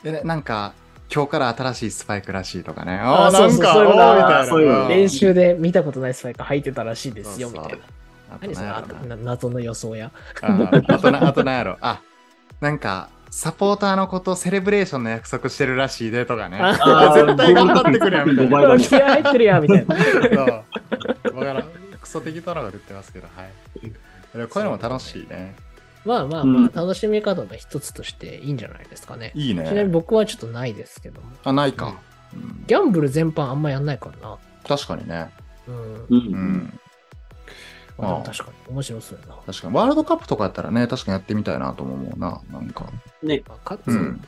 でね、なんか、今日から新しいスパイクらしいとかね。ああ、なんか、そういうのん練習で見たことないスパイク履いてたらしいですよ、みたいな。何それ？謎の予想や。あとな、あとなんやろ。あ、なんか、サポーターのことセレブレーションの約束してるらしいでとかね。絶対頑張ってくれよみたいな。気合入ってるやん、みたいな。そう。わからん。クソ適当なこと言ってますけど、はい。こういうのも楽しいね。まあまあうんまあ、楽しみ方の一つとしていいんじゃないですかね。いいちなみにね。僕はちょっとないですけども。あ、ないか。うんギャンブル全般あんまやんないからな。確かにね。うん。う。うんん。まあ、でも確かに面白そうやな。確かに。ワールドカップとかやったらね、確かにやってみたいなとも思うな。なんか。ね。まあかつ、うん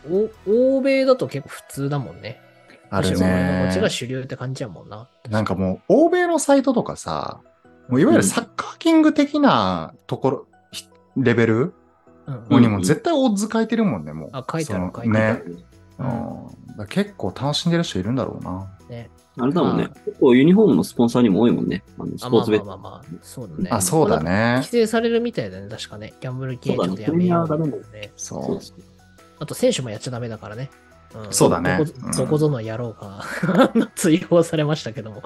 お欧米だと結構普通だもんね。あるむしろこっちがね。主流って感じやもんな。なんかもう、欧米のサイトとかさ、もういわゆるサッカーキング的なところ、ひレベルうんうんにも絶対オッズ書いてるもんね、もう。あ書いてある書いてあね。るうん結構楽しんでる人いるんだろうな。ね。あれだもんねま。結構ユニフォームのスポンサーにも多いもんね。あのスあ、まあポーツベッまあまあまあ、そうだね。あ、そうだまあ。ね規。制されるみたいだね、確かね。ギャンブル系ちょっとやめようそうだねプレミアはダメだよね。そそうう。そうあと選手もやっちゃダメだからね。んそうだねどこぞの野郎が追放されましたけども。ね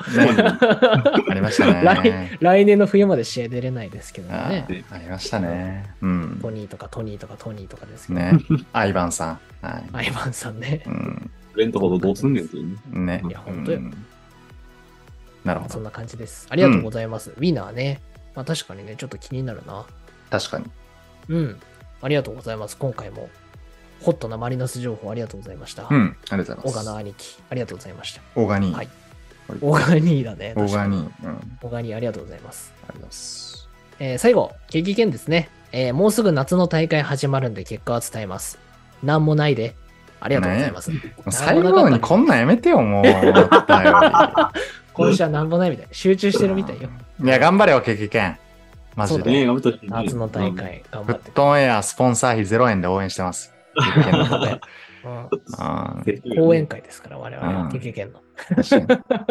ありましたね。来年の冬まで試合出れないですけどあね。ありましたね。うんト。ニーとかトニーとかトニーとかですけど。ね。アイバンさん。はい。アイバンさんね。うん。レントほどどうすんねんっていうね。ね。いや本当ようんなるほど。そんな感じです。ありがとうございます。ウィナーね。まあ確かにね、ちょっと気になるな。確かに。うん。ありがとうございます。今回も、ホットなマリノス情報ありがとうございました。うん。ありがとうごオガざいます。ナ兄貴、ありがとうございました。オガニー。はいあオガニーだね。オガ確かにニー。うん。ありオガニーありがとうございます。がとうございます。えー最後、激剣ですね、えーもうすぐ夏の大会始まるんで結果は伝えます。なんもないで。ありがとうございます。もう最後にこんなんやめてよ、もう。今週はなんもないみたい。集中してるみたいよ。りいや、頑張れよ、経験。マジで。夏の大。会、頑張って。フットオンエアスポンサー費0円で応援してます。講演会ですから、我々はうん激剣の。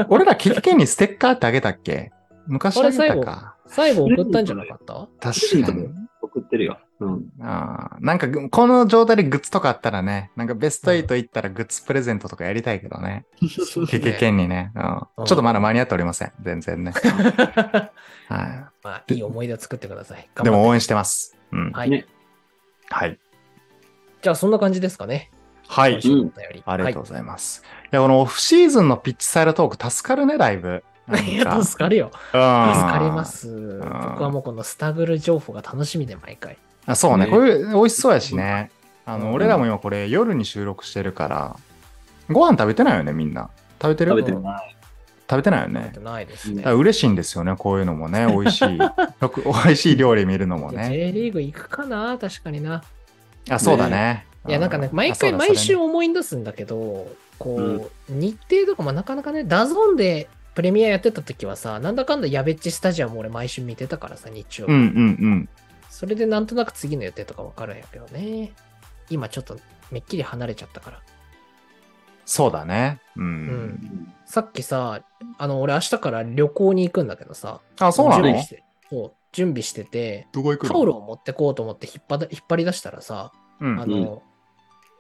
俺ら、経験にステッカーってあげたっけ？昔あげたか。最後送ったんじゃなかった？確かに。送ってるよ。うん。あーなんか、この状態でグッズとかあったらね、なんかベスト8行ったらグッズプレゼントとかやりたいけどね。経験にね、うんうんちょっとまだ間に合っておりません。全然ね。はまあ、いい思い出を作ってください。い。でも応援。援してます。うん。はい。ねはい。じゃあ、そんな感じですかね。はい今。週のお便り。ありがとうございます。いや、このオフシーズンのピッチサイドトーク助かるね、だいぶ。いや、助かるよ。うん助かります。僕はもうこのスタグル情報が楽しみで毎回。あそうねねこれ美味しそうやしね。あの、うん俺らも今これ夜に収録してるから、ご飯食べてないよね、みんな。食べてる？食べてない。食べてないよ食べねて。ないですね。嬉しいんですよね、こういうのもね。美味しい。よく美味しい料理見るのもね。J リーグ行くかな？確かにな。あ、そうだね。いや、なんかね、う毎回毎週思い出すんだけど、こう、日程とかもなかなかね、 DAZN でプレミアやってた時はさ、なんだかんだやべっちスタジアム俺毎週見てたからさ、日曜日。うんうんうん。それでなんとなく次の予定とかわかるんやけどね。今ちょっとめっきり離れちゃったから。そうだね。うん。うんさっきさ、あの、俺明日から旅行に行くんだけどさ、あ、そうなの？準備してそう、準備してて、どこ行くタオルを持ってこうと思って引っ張だ引っ張り出したらさ、うんあの、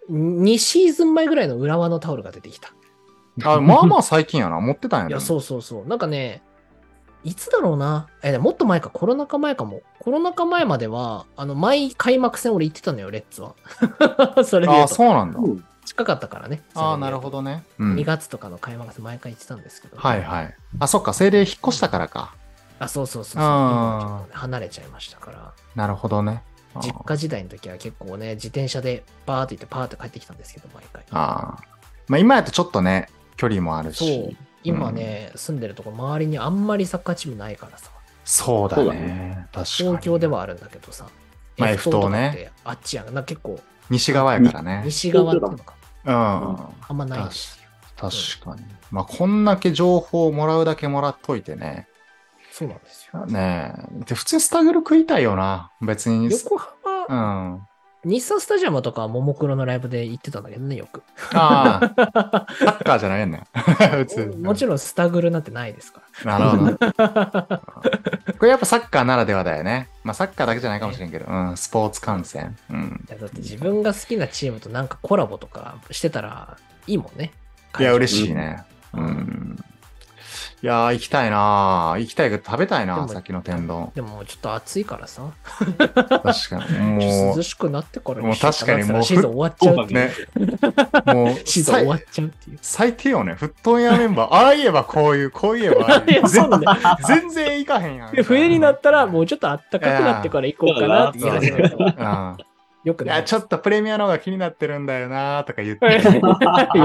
2シーズン前ぐらいの浦和のタオルが出てきた。あ、まあまあ最近やな。持ってたんやいや、う。そうそうそう。なんかね、いつだろうな？え、もっと前か、コロナ禍前かも。コロナ禍前までは、あの、毎開幕戦俺行ってたのよ、レッツは。それで言あ、うと。そうなんだ。うん近かったからね。あなるほど。どね。うん2月とかの開幕戦毎回行ってたんですけど。はいはい。あ、そっか、精霊引っ越したからか。あ、そうそうそうそう。ね離れちゃいましたから。なるほどね。あ実家時代の時は結構ね、自転車でバーって行ってパーって帰ってきたんですけど、毎回。あーまあ今やとちょっとね、距離もあるそうし。。今ね、住んでるとこ周りにあんまりサッカーチームないからさ。そうだね。確かに。東京ではあるんだけどさ。まあ F 棟とか F 棟ねあっちやん。な結構西側やからね。西側っていうのか。うん。あんまないんですよ。確かに。まあ、こんだけ情報をもらうだけもらっといてね。そうなんですよ。ねえ。で、普通にスタグル食いたいよな。別に。横浜、うん。日産スタジアムとかはももクロのライブで行ってたんだけどね、よく。ああ、サッカーじゃないんだよ。普通。もちろんスタグルなんてないですから。なるほど。これやっぱサッカーならではだよね。まあサッカーだけじゃないかもしれんけど、うん、スポーツ観戦。うん。いやだって自分が好きなチームとなんかコラボとかしてたらいいもんね。いや、嬉しいね。うん。いやー、行きたいなー行きたいけど食べたいなでもさっきの天丼。でもちょっと暑いからさ、確かに。も涼しくなってからもう確かにもうシーズン終わっちゃうう、っていう。ね。もう、シーズン終わっちゃうっていう。最低よね。フットン屋メンバー。ああ言えばこういう、こう言えばああいや、そうなんだよ。全全然行かへんやん。で冬になったらもうちょっと暖かくなってから行こうかなって言い始めるうん。いや、よくない。ちょっとプレミアの方が気になってるんだよなーとか言って。よく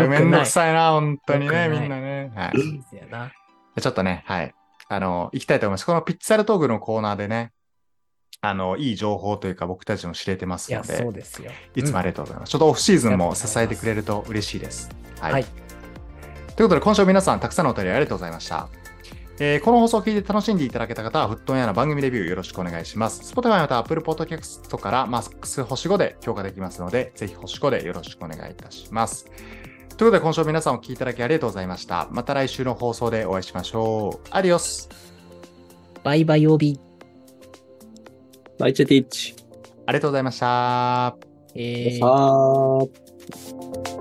めんどないくさいな、本当にね、よくないみんなね。はい。やな。ちょっとね、はい。あの、行きたいと思います。このピッツァルトークのコーナーでね、あの、いい情報というか僕たちも知れてますので、そうですよ。いつもありがとうございます。ちょっとオフシーズンも支えてくれると嬉しいです。はい。はいということで、今週も皆さんたくさんのお便りありがとうございました。えーこの放送を聞いて楽しんでいただけた方は、フットンヤの番組レビューよろしくお願いします。Spotify または Apple Podcast からマックス星5で評価できますので、ぜひ星5でよろしくお願いいたします。ということで、今週も皆さんお聞きいただきありがとうございました。また来週の放送でお会いしましょう。アディオスバイバイ曜日。バイチェティッチ。ありがとうございました。えー